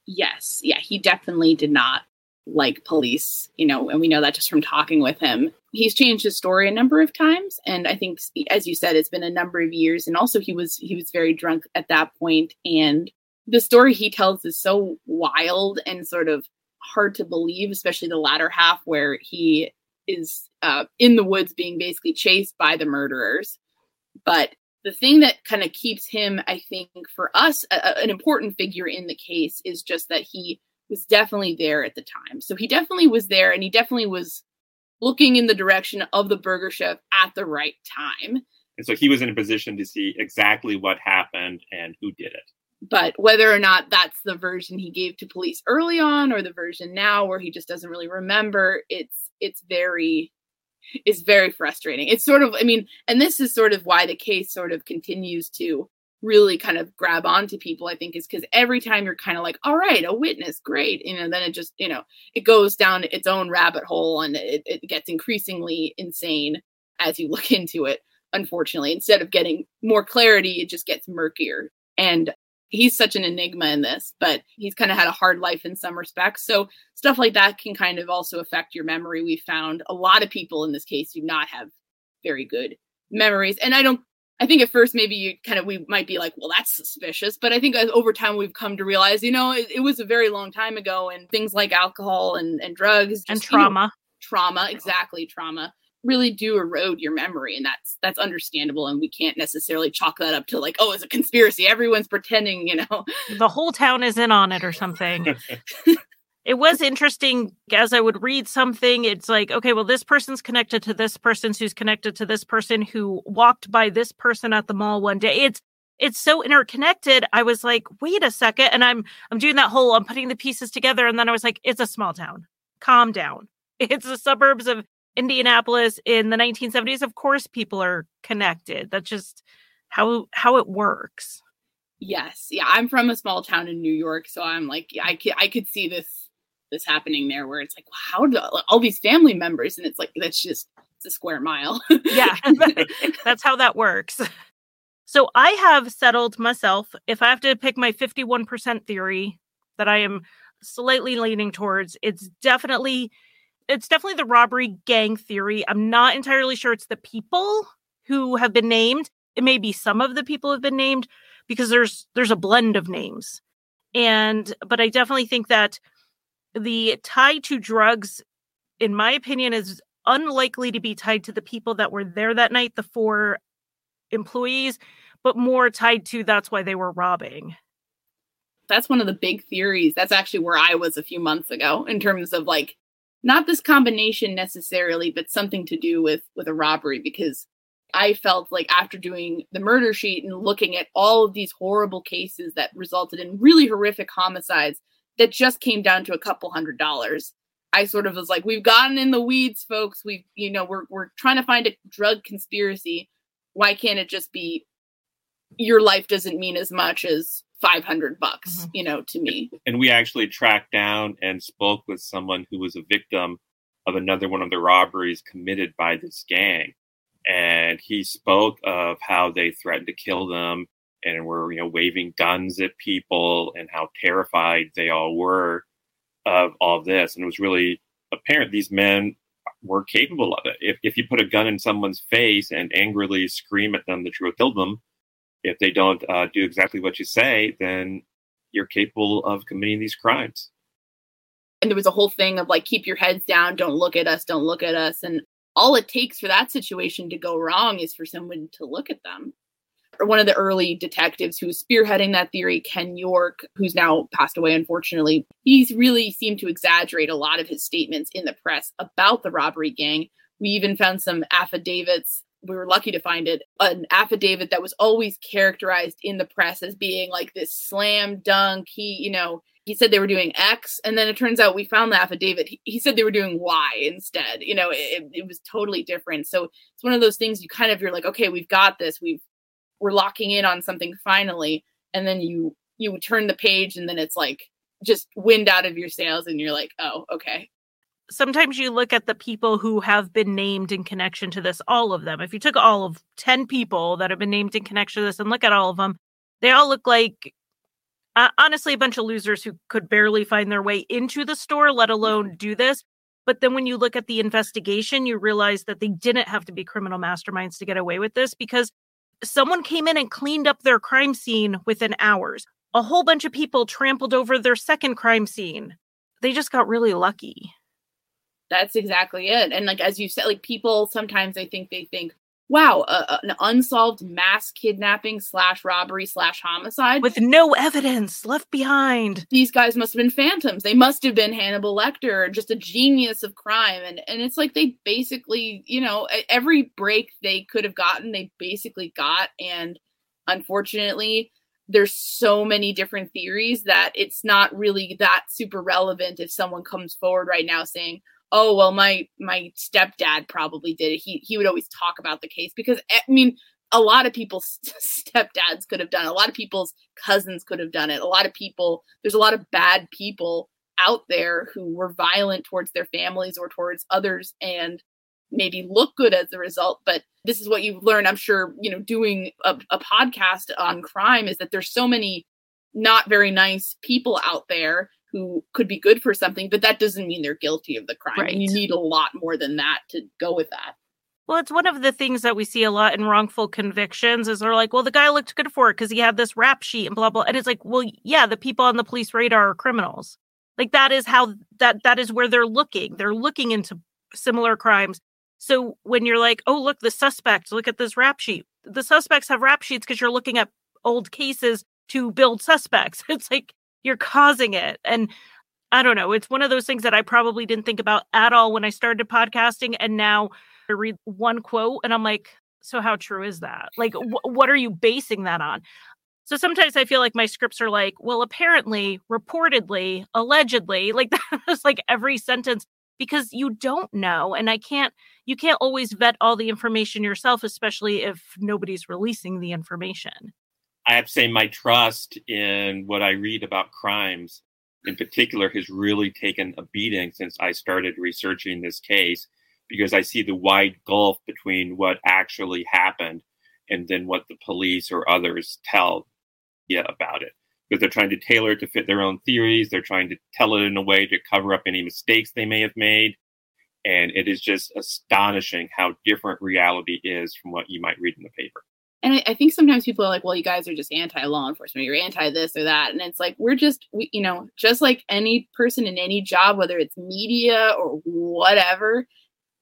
Speaker 3: Yes. Yeah, he definitely did not like police, you know, and we know that just from talking with him. He's changed his story a number of times and I think as you said it's been a number of years and also he was he was very drunk at that point and the story he tells is so wild and sort of hard to believe, especially the latter half where he is uh, in the woods being basically chased by the murderers. But the thing that kind of keeps him, I think, for us, a, an important figure in the case is just that he was definitely there at the time. So he definitely was there and he definitely was looking in the direction of the burger chef at the right time.
Speaker 2: And so he was in a position to see exactly what happened and who did it.
Speaker 3: But whether or not that's the version he gave to police early on or the version now where he just doesn't really remember, it's it's very it's very frustrating. It's sort of, I mean, and this is sort of why the case sort of continues to really kind of grab onto people, I think, is because every time you're kind of like, all right, a witness, great. You know, then it just, you know, it goes down its own rabbit hole and it, it gets increasingly insane as you look into it, unfortunately. Instead of getting more clarity, it just gets murkier. And he's such an enigma in this, but he's kind of had a hard life in some respects. So stuff like that can kind of also affect your memory. We found a lot of people in this case do not have very good memories. And I don't I think at first maybe you kind of we might be like, well, that's suspicious, but I think over time we've come to realize, you know, it, it was a very long time ago, and things like alcohol and and drugs
Speaker 1: just, and trauma, you know,
Speaker 3: trauma, exactly, trauma really do erode your memory and that's that's understandable and we can't necessarily chalk that up to like oh it's a conspiracy everyone's pretending you know?
Speaker 1: The whole town is in on it or something. It was interesting as i would read something it's like okay well this person's connected to this person who's connected to this person who walked by this person at the mall one day. It's it's so interconnected i was like wait a second and i'm i'm doing that whole i'm putting the pieces together and then i was like it's a small town. Calm down. It's the suburbs of Indianapolis in the 1970s, of course people are connected. That's just how how it works.
Speaker 3: Yes. Yeah, I'm from a small town in New York, so I'm like I could I could see this this happening there where it's like how do all these family members and it's like that's just it's a square mile.
Speaker 1: yeah. that's how that works. So I have settled myself if I have to pick my 51% theory that I am slightly leaning towards, it's definitely it's definitely the robbery gang theory. I'm not entirely sure it's the people who have been named. It may be some of the people have been named because there's there's a blend of names. And but I definitely think that the tie to drugs in my opinion is unlikely to be tied to the people that were there that night, the four employees, but more tied to that's why they were robbing.
Speaker 3: That's one of the big theories. That's actually where I was a few months ago in terms of like not this combination necessarily, but something to do with with a robbery because I felt like after doing the murder sheet and looking at all of these horrible cases that resulted in really horrific homicides that just came down to a couple hundred dollars. I sort of was like, we've gotten in the weeds, folks. We've, you know, we're we're trying to find a drug conspiracy. Why can't it just be your life doesn't mean as much as 500 bucks, mm-hmm. you know, to me.
Speaker 2: And we actually tracked down and spoke with someone who was a victim of another one of the robberies committed by this gang. And he spoke of how they threatened to kill them and were, you know, waving guns at people and how terrified they all were of all this. And it was really apparent these men were capable of it. If, if you put a gun in someone's face and angrily scream at them that you will kill them, if they don't uh, do exactly what you say, then you're capable of committing these crimes.
Speaker 3: And there was a whole thing of like, keep your heads down, don't look at us, don't look at us. And all it takes for that situation to go wrong is for someone to look at them. Or one of the early detectives who was spearheading that theory, Ken York, who's now passed away, unfortunately, he's really seemed to exaggerate a lot of his statements in the press about the robbery gang. We even found some affidavits we were lucky to find it an affidavit that was always characterized in the press as being like this slam dunk. He you know he said they were doing x and then it turns out we found the affidavit. He, he said they were doing y instead. You know it, it was totally different. So it's one of those things you kind of you're like okay we've got this. We've we're locking in on something finally. And then you you turn the page and then it's like just wind out of your sails and you're like oh okay
Speaker 1: sometimes you look at the people who have been named in connection to this, all of them. If you took all of 10 people that have been named in connection to this and look at all of them, they all look like uh, honestly a bunch of losers who could barely find their way into the store, let alone do this. But then when you look at the investigation, you realize that they didn't have to be criminal masterminds to get away with this because someone came in and cleaned up their crime scene within hours. A whole bunch of people trampled over their second crime scene. They just got really lucky.
Speaker 3: That's exactly it. And like as you said, like people sometimes I think they think, wow, uh, an unsolved mass kidnapping slash robbery slash homicide
Speaker 1: with no evidence left behind.
Speaker 3: These guys must have been phantoms. They must have been Hannibal Lecter, just a genius of crime. And and it's like they basically, you know, every break they could have gotten, they basically got. And unfortunately, there's so many different theories that it's not really that super relevant if someone comes forward right now saying oh well my my stepdad probably did it. He he would always talk about the case because eh, i mean a lot of people's stepdads could have done it. a lot of people's cousins could have done it. A lot of people there's a lot of bad people out there who were violent towards their families or towards others and maybe look good as a result. But this is what you've learned i'm sure you know doing a, a podcast on crime is that there's so many not very nice people out there who could be good for something, but that doesn't mean they're guilty of the crime. Right. And you need a lot more than that to go with that.
Speaker 1: Well, it's one of the things that we see a lot in wrongful convictions is they're like, well, the guy looked good for it because he had this rap sheet and blah blah. And it's like, well, yeah, the people on the police radar are criminals. Like that is how that that is where they're looking. They're looking into similar crimes. So when you're like, oh, look, the suspect, look at this rap sheet. The suspects have rap sheets because you're looking at old cases to build suspects. It's like you're causing it. And I don't know, it's one of those things that I probably didn't think about at all when I started podcasting. And now I read one quote and I'm like, so how true is that? Like, wh- what are you basing that on? So sometimes I feel like my scripts are like, well, apparently, reportedly, allegedly, like that is like every sentence because you don't know. And I can't, you can't always vet all the information yourself, especially if nobody's releasing the information.
Speaker 2: I have to say my trust in what I read about crimes in particular has really taken a beating since I started researching this case because I see the wide gulf between what actually happened and then what the police or others tell you about it. Because they're trying to tailor it to fit their own theories. They're trying to tell it in a way to cover up any mistakes they may have made. And it is just astonishing how different reality is from what you might read in the paper.
Speaker 3: And I, I, think sometimes people are like, well, you guys are just anti law enforcement, you're anti this or that. And it's like, we're just, we, you know, just like any person in any job, whether it's media or whatever,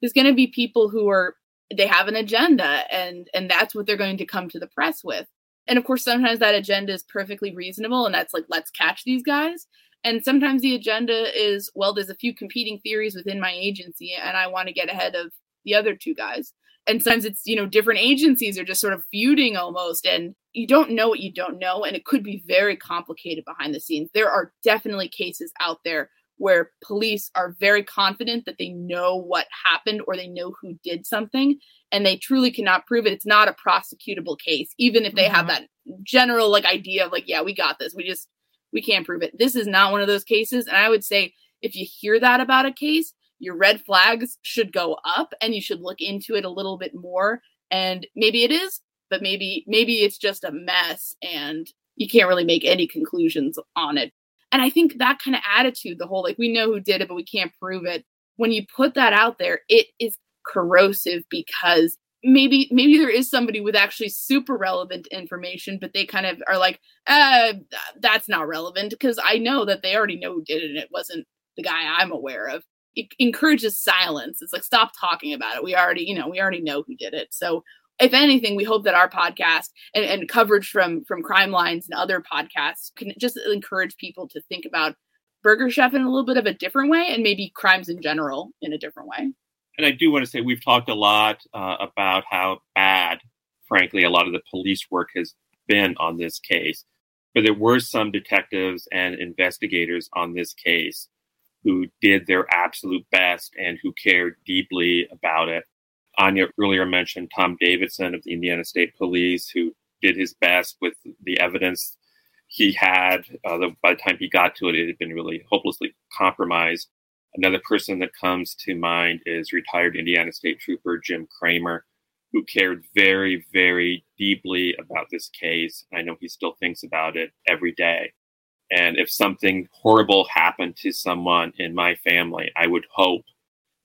Speaker 3: there's going to be people who are, they have an agenda and, and that's what they're going to come to the press with. And of course, sometimes that agenda is perfectly reasonable. And that's like, let's catch these guys. And sometimes the agenda is, well, there's a few competing theories within my agency and I want to get ahead of the other two guys and sometimes it's you know different agencies are just sort of feuding almost and you don't know what you don't know and it could be very complicated behind the scenes. There are definitely cases out there where police are very confident that they know what happened or they know who did something and they truly cannot prove it. It's not a prosecutable case even if they mm-hmm. have that general like idea of like yeah we got this. We just we can't prove it. This is not one of those cases and i would say if you hear that about a case your red flags should go up and you should look into it a little bit more. And maybe it is but maybe maybe it's just a mess and you can't really make any conclusions on it. And i think that kind of attitude the whole like we know who did it but we can't prove it. When you put that out there it is corrosive because maybe maybe there is somebody with actually super relevant information but they kind of are like uh that's not relevant because i know that they already know who did it and it wasn't the guy I'm aware of. It encourages silence. It's like stop talking about it. We already, you know, we already know who did it. So if anything, we hope that our podcast and, and coverage from from Crime Lines and other podcasts can just encourage people to think about Burger Chef in a little bit of a different way, and maybe crimes in general in a different way.
Speaker 2: And I do want to say we've talked a lot uh, about how bad, frankly, a lot of the police work has been on this case. But there were some detectives and investigators on this case who did their absolute best and who cared deeply about it. Áine earlier mentioned Tom Davidson of the Indiana State Police, who did his best with the evidence he had. Uh, the, by the time he got to it, it had been really hopelessly compromised. Another person that comes to mind is retired Indiana State Trooper Jim Kramer, who cared very, very deeply about this case. I know he still thinks about it every day. And if something horrible happened to someone in my family, I would hope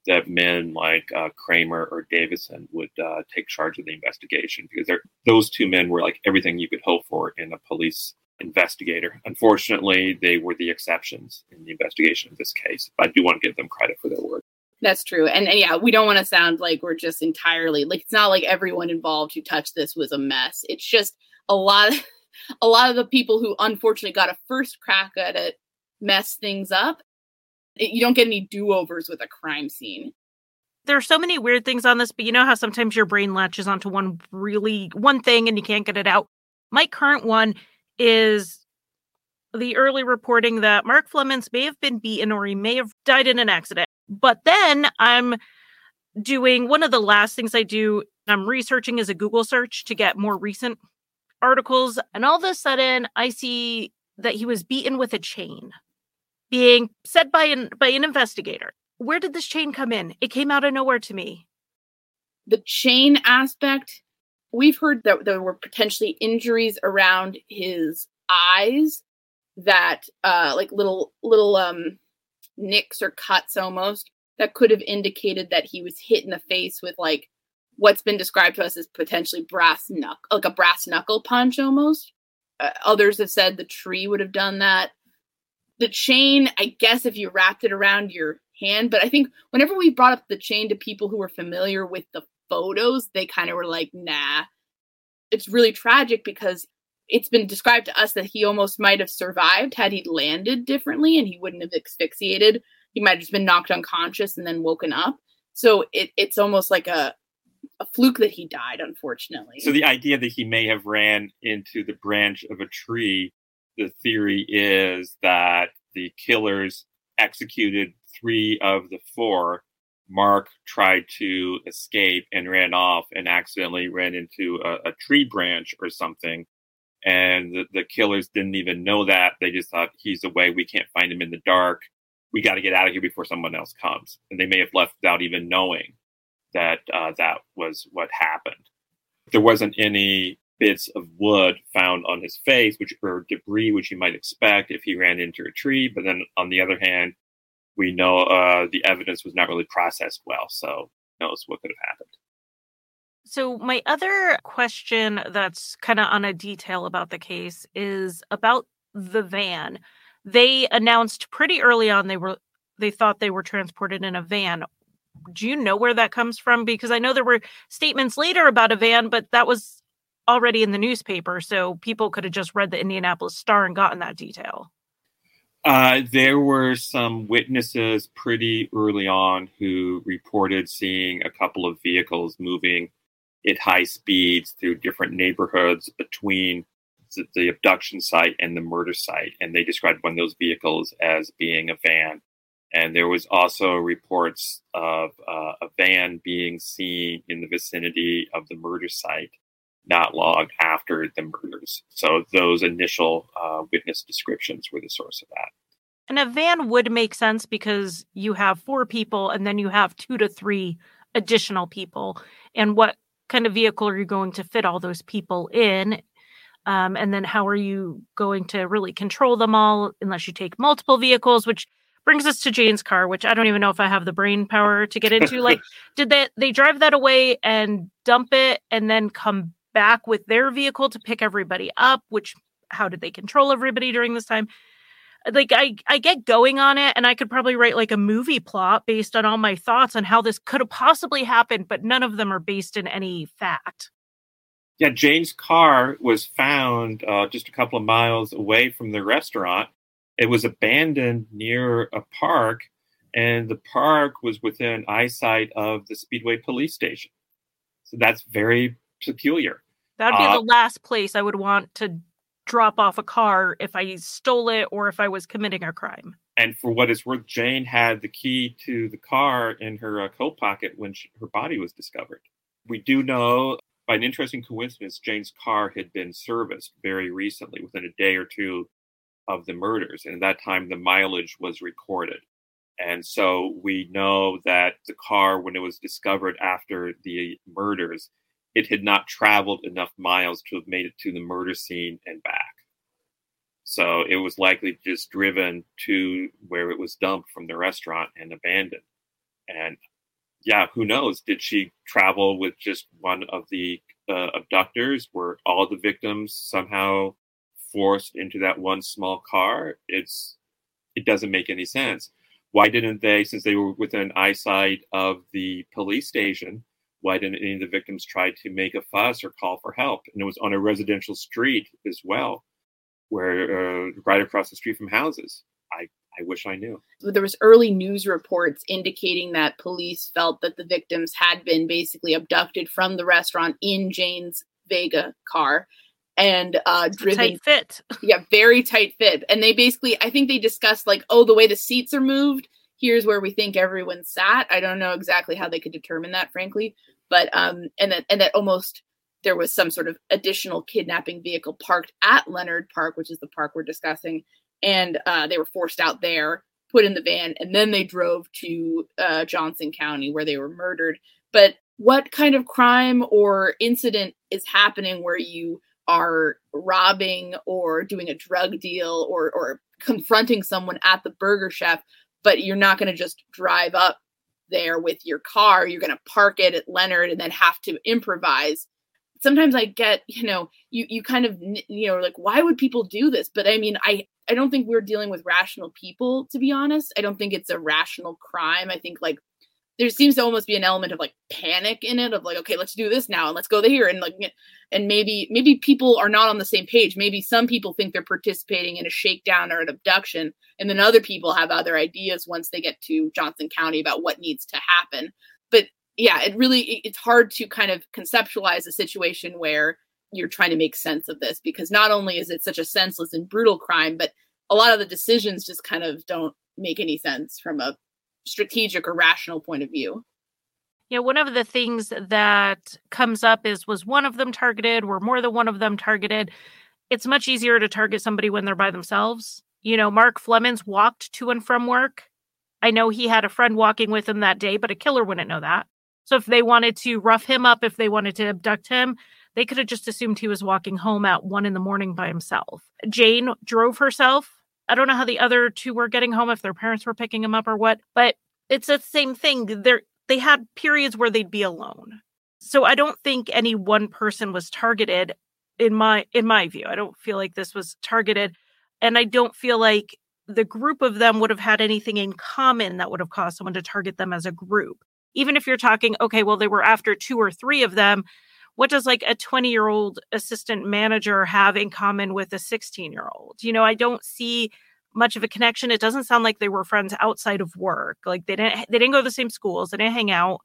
Speaker 2: that men like uh, Kramer or Davidson would uh, take charge of the investigation because those two men were like everything you could hope for in a police investigator. Unfortunately, they were the exceptions in the investigation of this case. But I do want to give them credit for their work.
Speaker 3: That's true. And, and yeah, we don't want to sound like we're just entirely like it's not like everyone involved who touched this was a mess. It's just a lot of a lot of the people who unfortunately got a first crack at it mess things up. You don't get any do-overs with a crime scene.
Speaker 1: There are so many weird things on this but you know how sometimes your brain latches onto one really one thing and you can't get it out? My current one is the early reporting that mark Flemmonds may have been beaten or he may have died in an accident. But then i'm doing one of the last things i do i'm researching is a google search to get more recent articles and all of a sudden i see that he was beaten with a chain being said by an by an investigator. Where did this chain come in? It came out of nowhere to me.
Speaker 3: The chain aspect, we've heard that there were potentially injuries around his eyes that uh like little little um nicks or cuts almost that could have indicated that he was hit in the face with like what's been described to us as potentially brass knuckle like a brass knuckle punch almost uh, others have said the tree would have done that the chain, I guess, if you wrapped it around your hand, but I think whenever we brought up the chain to people who were familiar with the photos, they kind of were like, nah. It's really tragic because it's been described to us that he almost might have survived had he landed differently and he wouldn't have asphyxiated. He might have just been knocked unconscious and then woken up. So it, it's almost like a a fluke that he died, unfortunately.
Speaker 2: So the idea that he may have ran into the branch of a tree the theory is that the killers executed three of the four. Mark tried to escape and ran off and accidentally ran into a, a tree branch or something. And the, the, killers didn't even know that. They just thought he's away. We can't find him in the dark. We got to get out of here before someone else comes. And they may have left without even knowing that uh, that was what happened. There wasn't any bits of wood found on his face, which or debris, which you might expect if he ran into a tree. But then on the other hand, we know uh, the evidence was not really processed well, so knows what could have happened.
Speaker 1: So my other question that's kind of on a detail about the case is about the van. They announced pretty early on they were they thought they were transported in a van. Do you know where that comes from? Because I know there were statements later about a van, but that was already in the newspaper, so people could have just read the Indianapolis Star and gotten that detail.
Speaker 2: Uh, there were some witnesses pretty early on who reported seeing a couple of vehicles moving at high speeds through different neighborhoods between the, the abduction site and the murder site. And they described one of those vehicles as being a van. And there was also reports of uh, a van being seen in the vicinity of the murder site not long after the murders. So those initial uh, witness descriptions were the source of that.
Speaker 1: And a van would make sense because you have four people and then you have two to three additional people. And what kind of vehicle are you going to fit all those people in? Um, and then how are you going to really control them all unless you take multiple vehicles, which brings us to Jayne's car, which I don't even know if I have the brain power to get into. like, did they they drive that away and dump it and then come back with their vehicle to pick everybody up, which how did they control everybody during this time? like I I get going on it and I could probably write like a movie plot based on all my thoughts on how this could have possibly happened, but none of them are based in any fact.
Speaker 2: Yeah, Jayne's car was found uh, just a couple of miles away from the restaurant. It was abandoned near a park, and the park was within eyesight of the Speedway police station. So that's very peculiar.
Speaker 1: That'd be uh, the last place I would want to drop off a car if I stole it or if I was committing a crime.
Speaker 2: And for what it's worth, Jayne had the key to the car in her uh, coat pocket when she, her body was discovered. We do know, by an interesting coincidence, Jayne's car had been serviced very recently, within a day or two of the murders. And at that time, the mileage was recorded. And so we know that the car, when it was discovered after the murders, it had not traveled enough miles to have made it to the murder scene and back. So it was likely just driven to where it was dumped from the restaurant and abandoned. And yeah, who knows? Did she travel with just one of the uh, abductors? Were all the victims somehow forced into that one small car? It's it doesn't make any sense. Why didn't they, since they were within eyesight of the police station, why didn't any of the victims try to make a fuss or call for help? And it was on a residential street as well, where uh, right across the street from houses. I I wish I knew.
Speaker 3: There was early news reports indicating that police felt that the victims had been basically abducted from the restaurant in Jayne's Vega car and uh driven
Speaker 1: tight fit.
Speaker 3: yeah, very tight fit. And they basically I think they discussed like, oh, the way the seats are moved, here's where we think everyone sat. I don't know exactly how they could determine that, frankly, but um, and that and that almost there was some sort of additional kidnapping vehicle parked at Leonard Park, which is the park we're discussing, and uh, they were forced out there, put in the van, and then they drove to uh, Johnson County where they were murdered. But what kind of crime or incident is happening where you are robbing or doing a drug deal or or confronting someone at the burger chef but you're not going to just drive up there with your car. You're going to park it at Leonard and then have to improvise. Sometimes I get, you know, you you kind of you know like why would people do this? But I mean, I I don't think we're dealing with rational people to be honest. I don't think it's a rational crime. I think like there seems to almost be an element of like panic in it of like okay let's do this now and let's go there and like and maybe maybe people are not on the same page. Maybe some people think they're participating in a shakedown or an abduction and then other people have other ideas once they get to johnson county about what needs to happen. But yeah it really it's hard to kind of conceptualize a situation where you're trying to make sense of this because not only is it such a senseless and brutal crime but a lot of the decisions just kind of don't make any sense from a strategic or rational point of view.
Speaker 1: Yeah, one of the things that comes up is was one of them targeted? Were more than one of them targeted? It's much easier to target somebody when they're by themselves. You know, Mark Flemmonds walked to and from work. I know he had a friend walking with him that day, but a killer wouldn't know that. So if they wanted to rough him up, if they wanted to abduct him, they could have just assumed he was walking home at one in the morning by himself. Jayne drove herself I don't know how the other two were getting home, if their parents were picking them up or what, but it's the same thing. They're, they had periods where they'd be alone. So I don't think any one person was targeted in my in my view. I don't feel like this was targeted and I don't feel like the group of them would have had anything in common that would have caused someone to target them as a group. Even if you're talking okay, well they were after two or three of them, what does like a 20 year old assistant manager have in common with a 16 year old? You know, I don't see much of a connection. It doesn't sound like they were friends outside of work. Like they didn't they didn't go to the same schools, they didn't hang out.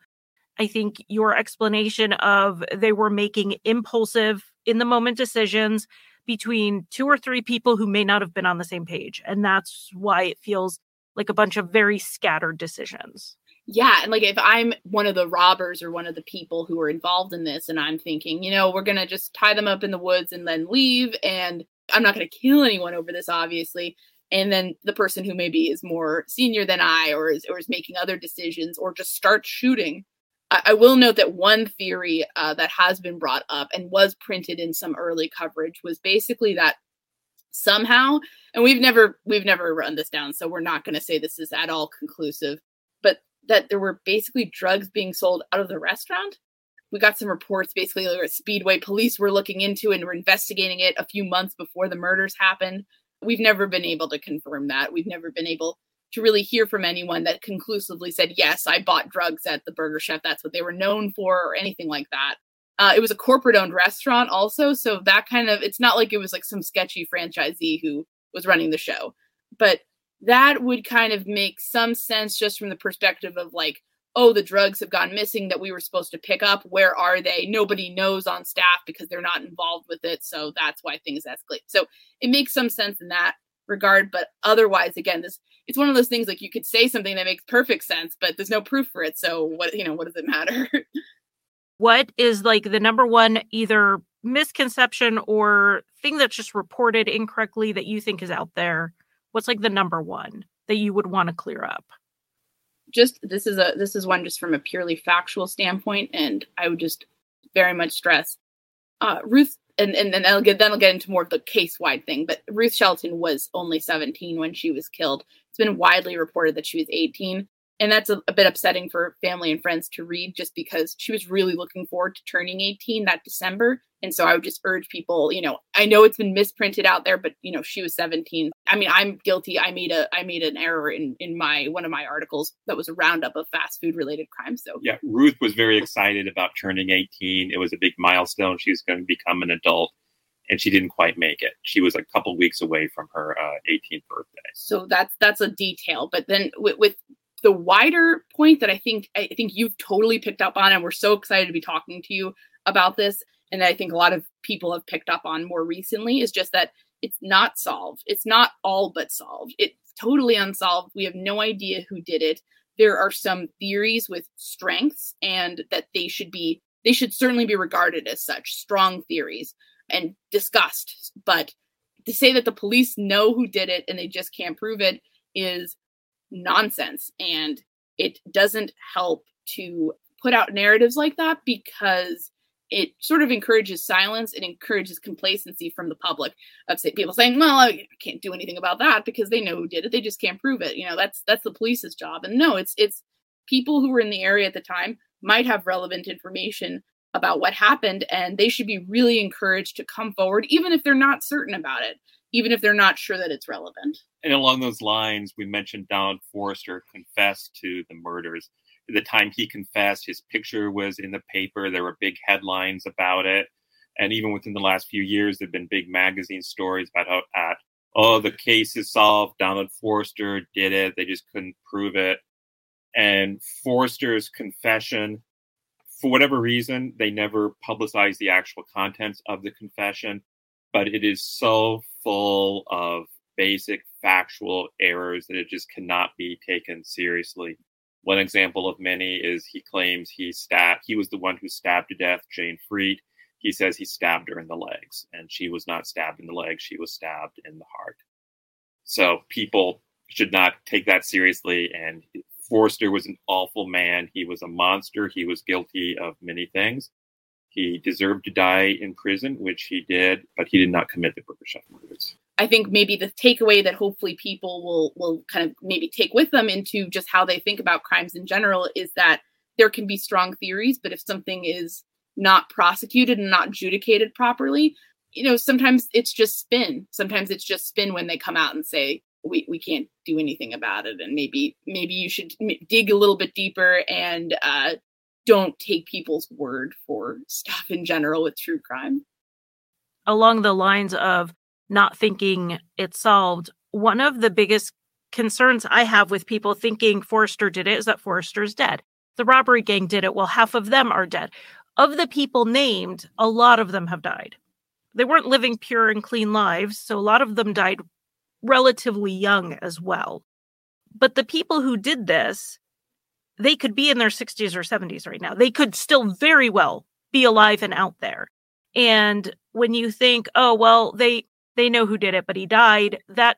Speaker 1: I think your explanation of they were making impulsive in the moment decisions between two or three people who may not have been on the same page. And that's why it feels like a bunch of very scattered decisions
Speaker 3: yeah and like if i'm one of the robbers or one of the people who are involved in this and i'm thinking you know we're gonna just tie them up in the woods and then leave and i'm not gonna kill anyone over this obviously and then the person who maybe is more senior than i or is, or is making other decisions or just start shooting i, I will note that one theory uh, that has been brought up and was printed in some early coverage was basically that somehow and we've never we've never run this down so we're not going to say this is at all conclusive that there were basically drugs being sold out of the restaurant. We got some reports basically like Speedway police were looking into and were investigating it a few months before the murders happened. we've never been able to confirm that. We've never been able to really hear from anyone that conclusively said, yes, I bought drugs at the Burger Chef. That's what they were known for, or anything like that. Uh, it was a corporate owned restaurant also. So that kind of, it's not like it was like some sketchy franchisee who was running the show. But that would kind of make some sense just from the perspective of like, oh, the drugs have gone missing that we were supposed to pick up. Where are they? Nobody knows on staff because they're not involved with it. So that's why things escalate. So it makes some sense in that regard. But otherwise, again, this it's one of those things like you could say something that makes perfect sense, but there's no proof for it. So what you know, what does it matter?
Speaker 1: what is like the number one either misconception or thing that's just reported incorrectly that you think is out there? What's like the number one that you would want to clear up?
Speaker 3: Just this is a this is one just from a purely factual standpoint, and I would just very much stress uh, Ruth and and then I'll get then I'll get into more of the case wide thing. But Ruth Shelton was only 17 when she was killed. It's been widely reported that she was 18, and that's a, a, bit upsetting for family and friends to read just because she was really looking forward to turning 18 that december. And so i would just urge people you know i know it's been misprinted out there but you know she was 17 i mean i'm guilty. I made a i made an error in in my one of my articles that was a roundup of fast food related crimes. So
Speaker 2: yeah ruth was very excited about turning 18 it was a big milestone. She was going to become an adult. And she didn't quite make it. She was a couple weeks away from her uh, 18th birthday.
Speaker 3: So that's that's a detail. But then with, with the wider point that I think I think you've totally picked up on, and we're so excited to be talking to you about this, and I think a lot of people have picked up on more recently, is just that it's not solved. It's not all but solved. It's totally unsolved. We have no idea who did it. There are some theories with strengths, and that they should be they should certainly be regarded as such strong theories and discussed. But to say that the police know who did it and they just can't prove it is nonsense. And it doesn't help to put out narratives like that because it sort of encourages silence. It encourages complacency from the public of say, people saying well i can't do anything about that because they know who did it. They just can't prove it. You know that's that's the police's job. And no it's it's people who were in the area at the time might have relevant information about what happened and they should be really encouraged to come forward even if they're not certain about it even if they're not sure that it's relevant.
Speaker 2: And along those lines, we mentioned Donald Forrester confessed to the murders. At the time he confessed, his picture was in the paper. There were big headlines about it. And even within the last few years, there have been big magazine stories about how, at, oh, the case is solved. Donald Forrester did it. They just couldn't prove it. And Forrester's confession, for whatever reason, they never publicized the actual contents of the confession but it is so full of basic factual errors that it just cannot be taken seriously. One example of many is he claims he stabbed, he was the one who stabbed to death Jayne Friedt. He says he stabbed her in the legs, and she was not stabbed in the legs, she was stabbed in the heart. So people should not take that seriously. And Forrester was an awful man. He was a monster. He was guilty of many things. He deserved to die in prison, which he did, but he did not commit the Burger Chef murders.
Speaker 3: I think maybe the takeaway that hopefully people will will kind of maybe take with them into just how they think about crimes in general is that there can be strong theories, but if something is not prosecuted and not adjudicated properly, you know, sometimes it's just spin. Sometimes it's just spin when they come out and say we we can't do anything about it, and maybe maybe you should dig a little bit deeper and uh, don't take people's word for stuff in general with true crime.
Speaker 1: Along the lines of not thinking it's solved, one of the biggest concerns I have with people thinking Forrester did it is that Forrester's dead. The robbery gang did it. Well, half of them are dead. Of the people named, a lot of them have died. They weren't living pure and clean lives, so a lot of them died relatively young as well. But the people who did this they could be in their 60s or 70s right now. They could still very well be alive and out there. And when you think, oh, well, they they know who did it, but he died, that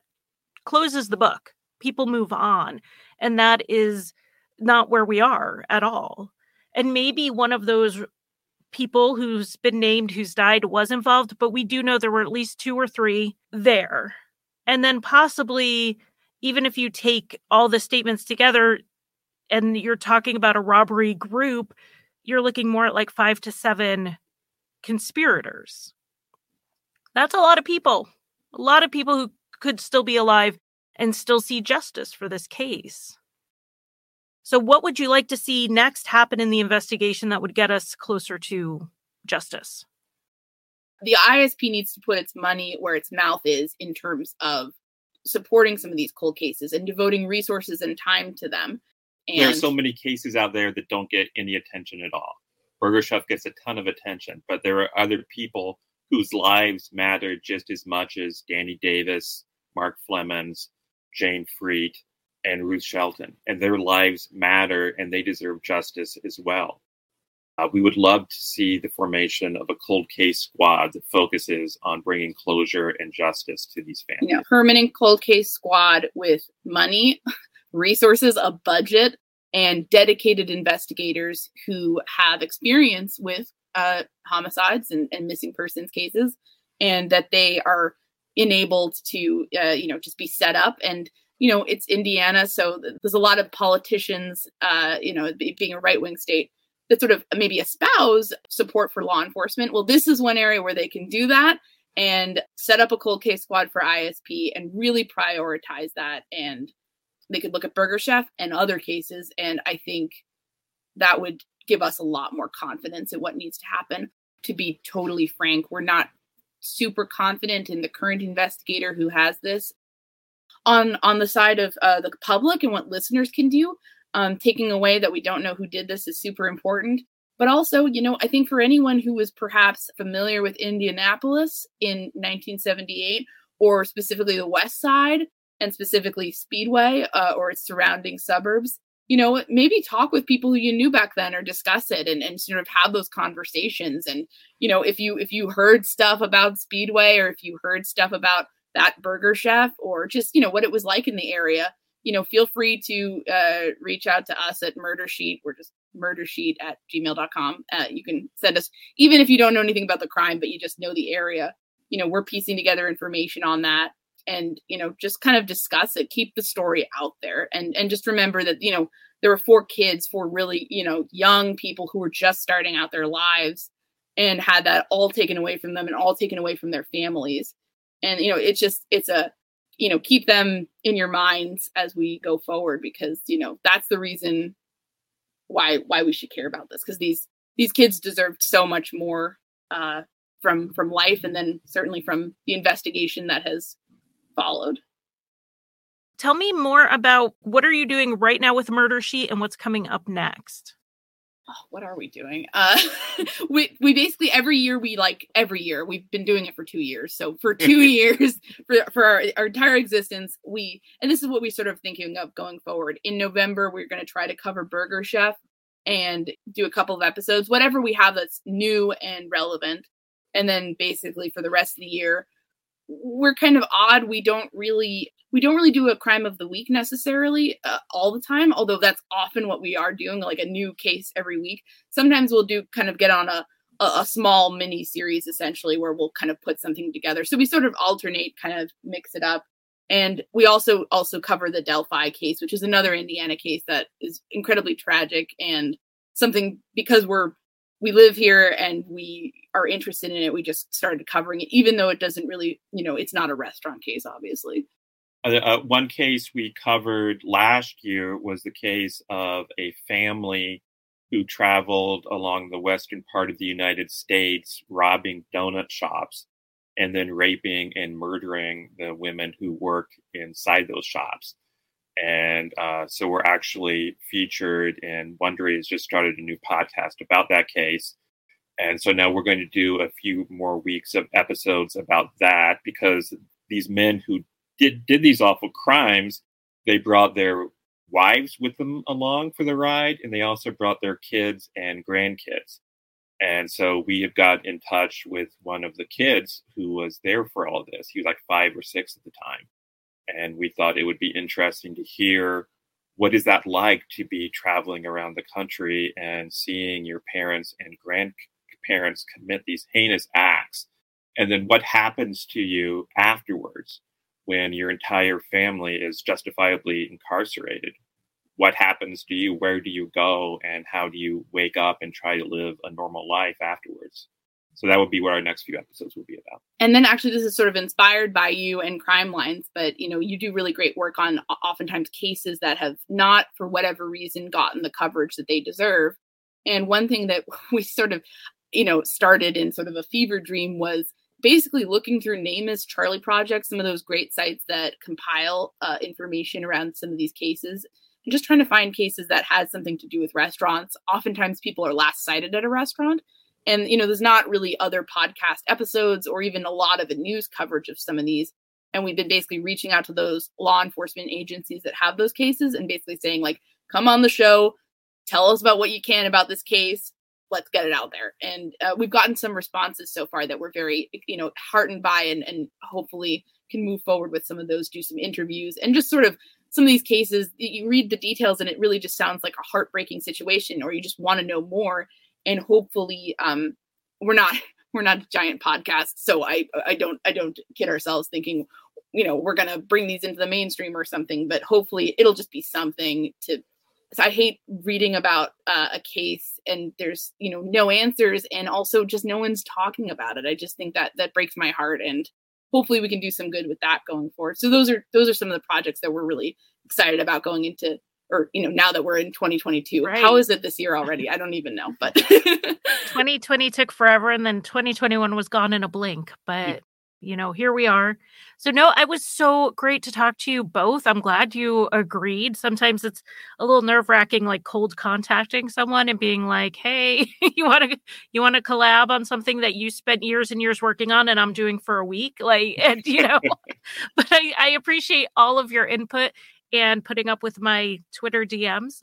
Speaker 1: closes the book. People move on. And that is not where we are at all. And maybe one of those people who's been named who's died was involved, but we do know there were at least two or three there. And then possibly, even if you take all the statements together, and you're talking about a robbery group, you're looking more at like five to seven conspirators. That's a lot of people. A lot of people who could still be alive and still see justice for this case. So, what would you like to see next happen in the investigation that would get us closer to justice?
Speaker 3: The ISP needs to put its money where its mouth is in terms of supporting some of these cold cases and devoting resources and time to them.
Speaker 2: And there are so many cases out there that don't get any attention at all. Burger Chef gets a ton of attention, but there are other people whose lives matter just as much as Danny Davis, Mark Flemmonds, Jayne Friedt, and Ruth Shelton. And their lives matter and they deserve justice as well. Uh, we would love to see the formation of a cold case squad that focuses on bringing closure and justice to these families.
Speaker 3: Know, permanent cold case squad with money, resources, a budget, and dedicated investigators who have experience with uh, homicides and, and, missing persons cases, and that they are enabled to, uh, you know, just be set up. And you know, it's Indiana, so there's a lot of politicians, uh, you know, being a right wing state that sort of maybe espouse support for law enforcement. Well, this is one area where they can do that and set up a cold case squad for ISP and really prioritize that. And they could look at Burger Chef and other cases. And I think that would give us a lot more confidence in what needs to happen. To be totally frank, we're not super confident in the current investigator who has this on on the side of uh, the public and what listeners can do um, taking away that we don't know who did this is super important. But also, you know, I think for anyone who was perhaps familiar with Indianapolis in 1978, or specifically the West Side and specifically Speedway uh, or its surrounding suburbs, you know, maybe talk with people who you knew back then or discuss it and, and sort of have those conversations. And, you know, if you if you heard stuff about Speedway or if you heard stuff about that burger chef or just, you know, what it was like in the area, you know, feel free to uh, reach out to us at Murder Sheet. We're just murdersheet at gmail.com. Uh, you can send us, even if you don't know anything about the crime, but you just know the area. You know, we're piecing together information on that and, you know, just kind of discuss it, keep the story out there. And, and just remember that, you know, there were four kids, four really, you know, young people who were just starting out their lives and had that all taken away from them and all taken away from their families. And, you know, it's just, it's a, you know keep them in your minds as we go forward because you know that's the reason why why we should care about this because these these kids deserved so much more uh, from from life and then certainly from the investigation that has followed
Speaker 1: tell me more about what are you doing right now with murder sheet and what's coming up next
Speaker 3: oh, what are we doing? Uh, we we basically every year we like every year we've been doing it for two years. So for two years for for our, our entire existence, we and this is what we sort of thinking of going forward. In November, we're going to try to cover Burger Chef and do a couple of episodes, whatever we have that's new and relevant, and then basically for the rest of the year, we're kind of odd. We don't really we don't really do a crime of the week necessarily uh, all the time, although that's often what we are doing, like a new case every week. Sometimes we'll do kind of get on a a, a small mini series essentially where we'll kind of put something together. So we sort of alternate, kind of mix it up. And we also also cover the Delphi case, which is another Indiana case that is incredibly tragic and something because we're we live here and we are interested in it. We just started covering it, even though it doesn't really, you know, it's not a restaurant case, obviously.
Speaker 2: Uh, uh, one case we covered last year was the case of a family who traveled along the western part of the United States, robbing donut shops and then raping and murdering the women who work inside those shops. And uh, so we're actually featured, and Wondery has just started a new podcast about that case. And so now we're going to do a few more weeks of episodes about that because these men who did did these awful crimes, they brought their wives with them along for the ride, and they also brought their kids and grandkids. And so we have got in touch with one of the kids who was there for all of this. He was like five or six at the time. And we thought it would be interesting to hear what is that like to be traveling around the country and seeing your parents and grandparents commit these heinous acts. And then what happens to you afterwards? when your entire family is justifiably incarcerated? What happens to you? Where do you go? And how do you wake up and try to live a normal life afterwards? So that would be what our next few episodes will be about.
Speaker 3: And then actually this is sort of inspired by you and Crime Lines, but you know, you do really great work on oftentimes cases that have not for whatever reason gotten the coverage that they deserve. And one thing that we sort of, you know, started in sort of a fever dream was basically looking through NamUs Charlie Project, some of those great sites that compile uh, information around some of these cases, and just trying to find cases that has something to do with restaurants. Oftentimes, people are last sighted at a restaurant, and, you know, there's not really other podcast episodes or even a lot of the news coverage of some of these. And we've been basically reaching out to those law enforcement agencies that have those cases and basically saying, like, come on the show, tell us about what you can about this case. Let's get it out there. And uh, we've gotten some responses so far that we're very, you know, heartened by and, and hopefully can move forward with some of those, do some interviews, and just sort of some of these cases. You read the details and it really just sounds like a heartbreaking situation, or you just want to know more and hopefully um, we're not we're not a giant podcast. So i i don't i don't kid ourselves thinking you know we're to bring these into the mainstream or something but hopefully it'll just be something to so i hate reading about uh, a case and there's you know no answers and also just no one's talking about it. I just think that that breaks my heart and hopefully we can do some good with that going forward. So those are those are some of the projects that we're really excited about going into or you know now that we're in 2022 right. how is it this year already? I don't even know but
Speaker 1: 2020 took forever and then 2021 was gone in a blink but you know here we are. So no it was so great to talk to you both. I'm glad you agreed. Sometimes it's a little nerve-wracking like cold contacting someone and being like hey you want to you want to collab on something that you spent years and years working on and i'm doing for a week? Like and you know but I, I appreciate all of your input and putting up with my Twitter DMs.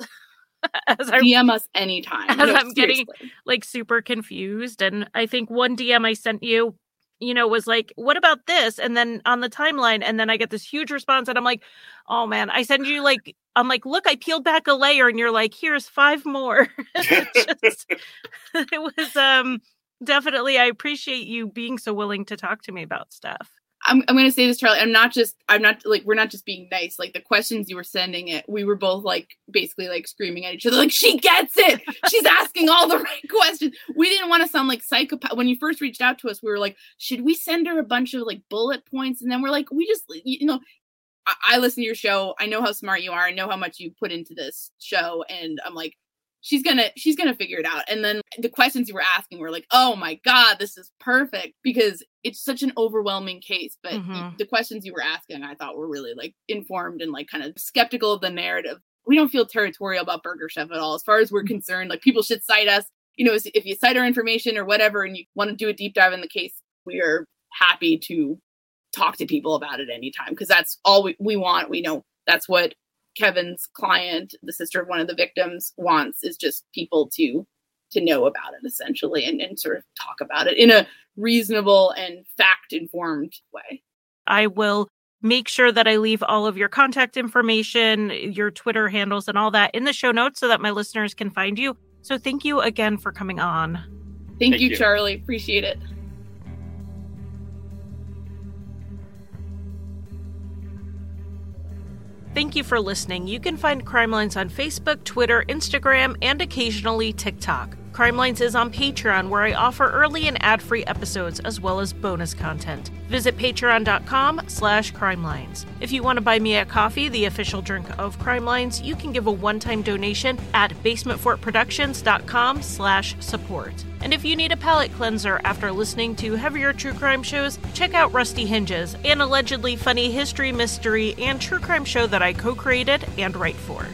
Speaker 3: as I DM us anytime.
Speaker 1: As no, I'm seriously. getting like super confused. And I think one DM I sent you, you know, was like, what about this? And then on the timeline, and then I get this huge response, and I'm like, oh man, I send you like, I'm like, look, I peeled back a layer, and you're like, here's five more. Just, it was um definitely I appreciate you being so willing to talk to me about stuff.
Speaker 3: I'm, I'm going to say this, Charlie. I'm not just, I'm not like, we're not just being nice. Like the questions you were sending it, we were both like basically like screaming at each other, like, she gets it. She's asking all the right questions. We didn't want to sound like psychopath. When you first reached out to us, we were like, should we send her a bunch of like bullet points? And then we're like, we just, you know, I, I listen to your show. I know how smart you are. I know how much you put into this show. And I'm like, she's gonna she's gonna figure it out. And then the questions you were asking were like oh my god this is perfect because it's such an overwhelming case. But mm-hmm. the questions you were asking i thought were really like informed and like kind of skeptical of the narrative. We don't feel territorial about burger chef at all. As far as we're mm-hmm. concerned like people should cite us. You know if you cite our information or whatever and you want to do a deep dive in the case we are happy to talk to people about it anytime because that's all we, we want. We know that's what Kevin's client, the sister of one of the victims, wants is just people to to know about it essentially and, and sort of talk about it in a reasonable and fact informed way.
Speaker 1: I will make sure that I leave all of your contact information, your Twitter handles, and all that in the show notes so that my listeners can find you. So thank you again for coming on.
Speaker 3: Thank, thank you, you, Charlie. Appreciate it.
Speaker 1: Thank you for listening. You can find Crime Lines on Facebook, Twitter, Instagram, and occasionally TikTok. Crime Lines is on Patreon, where I offer early and ad-free episodes as well as bonus content. Visit patreon.com slash crimelines. If you want to buy me a coffee, the official drink of Crime Lines, you can give a one-time donation at basementfortproductions.com slash support. And if you need a palate cleanser after listening to heavier true crime shows, check out Rusty Hinges, an allegedly funny history, mystery, and true crime show that I co created and write for.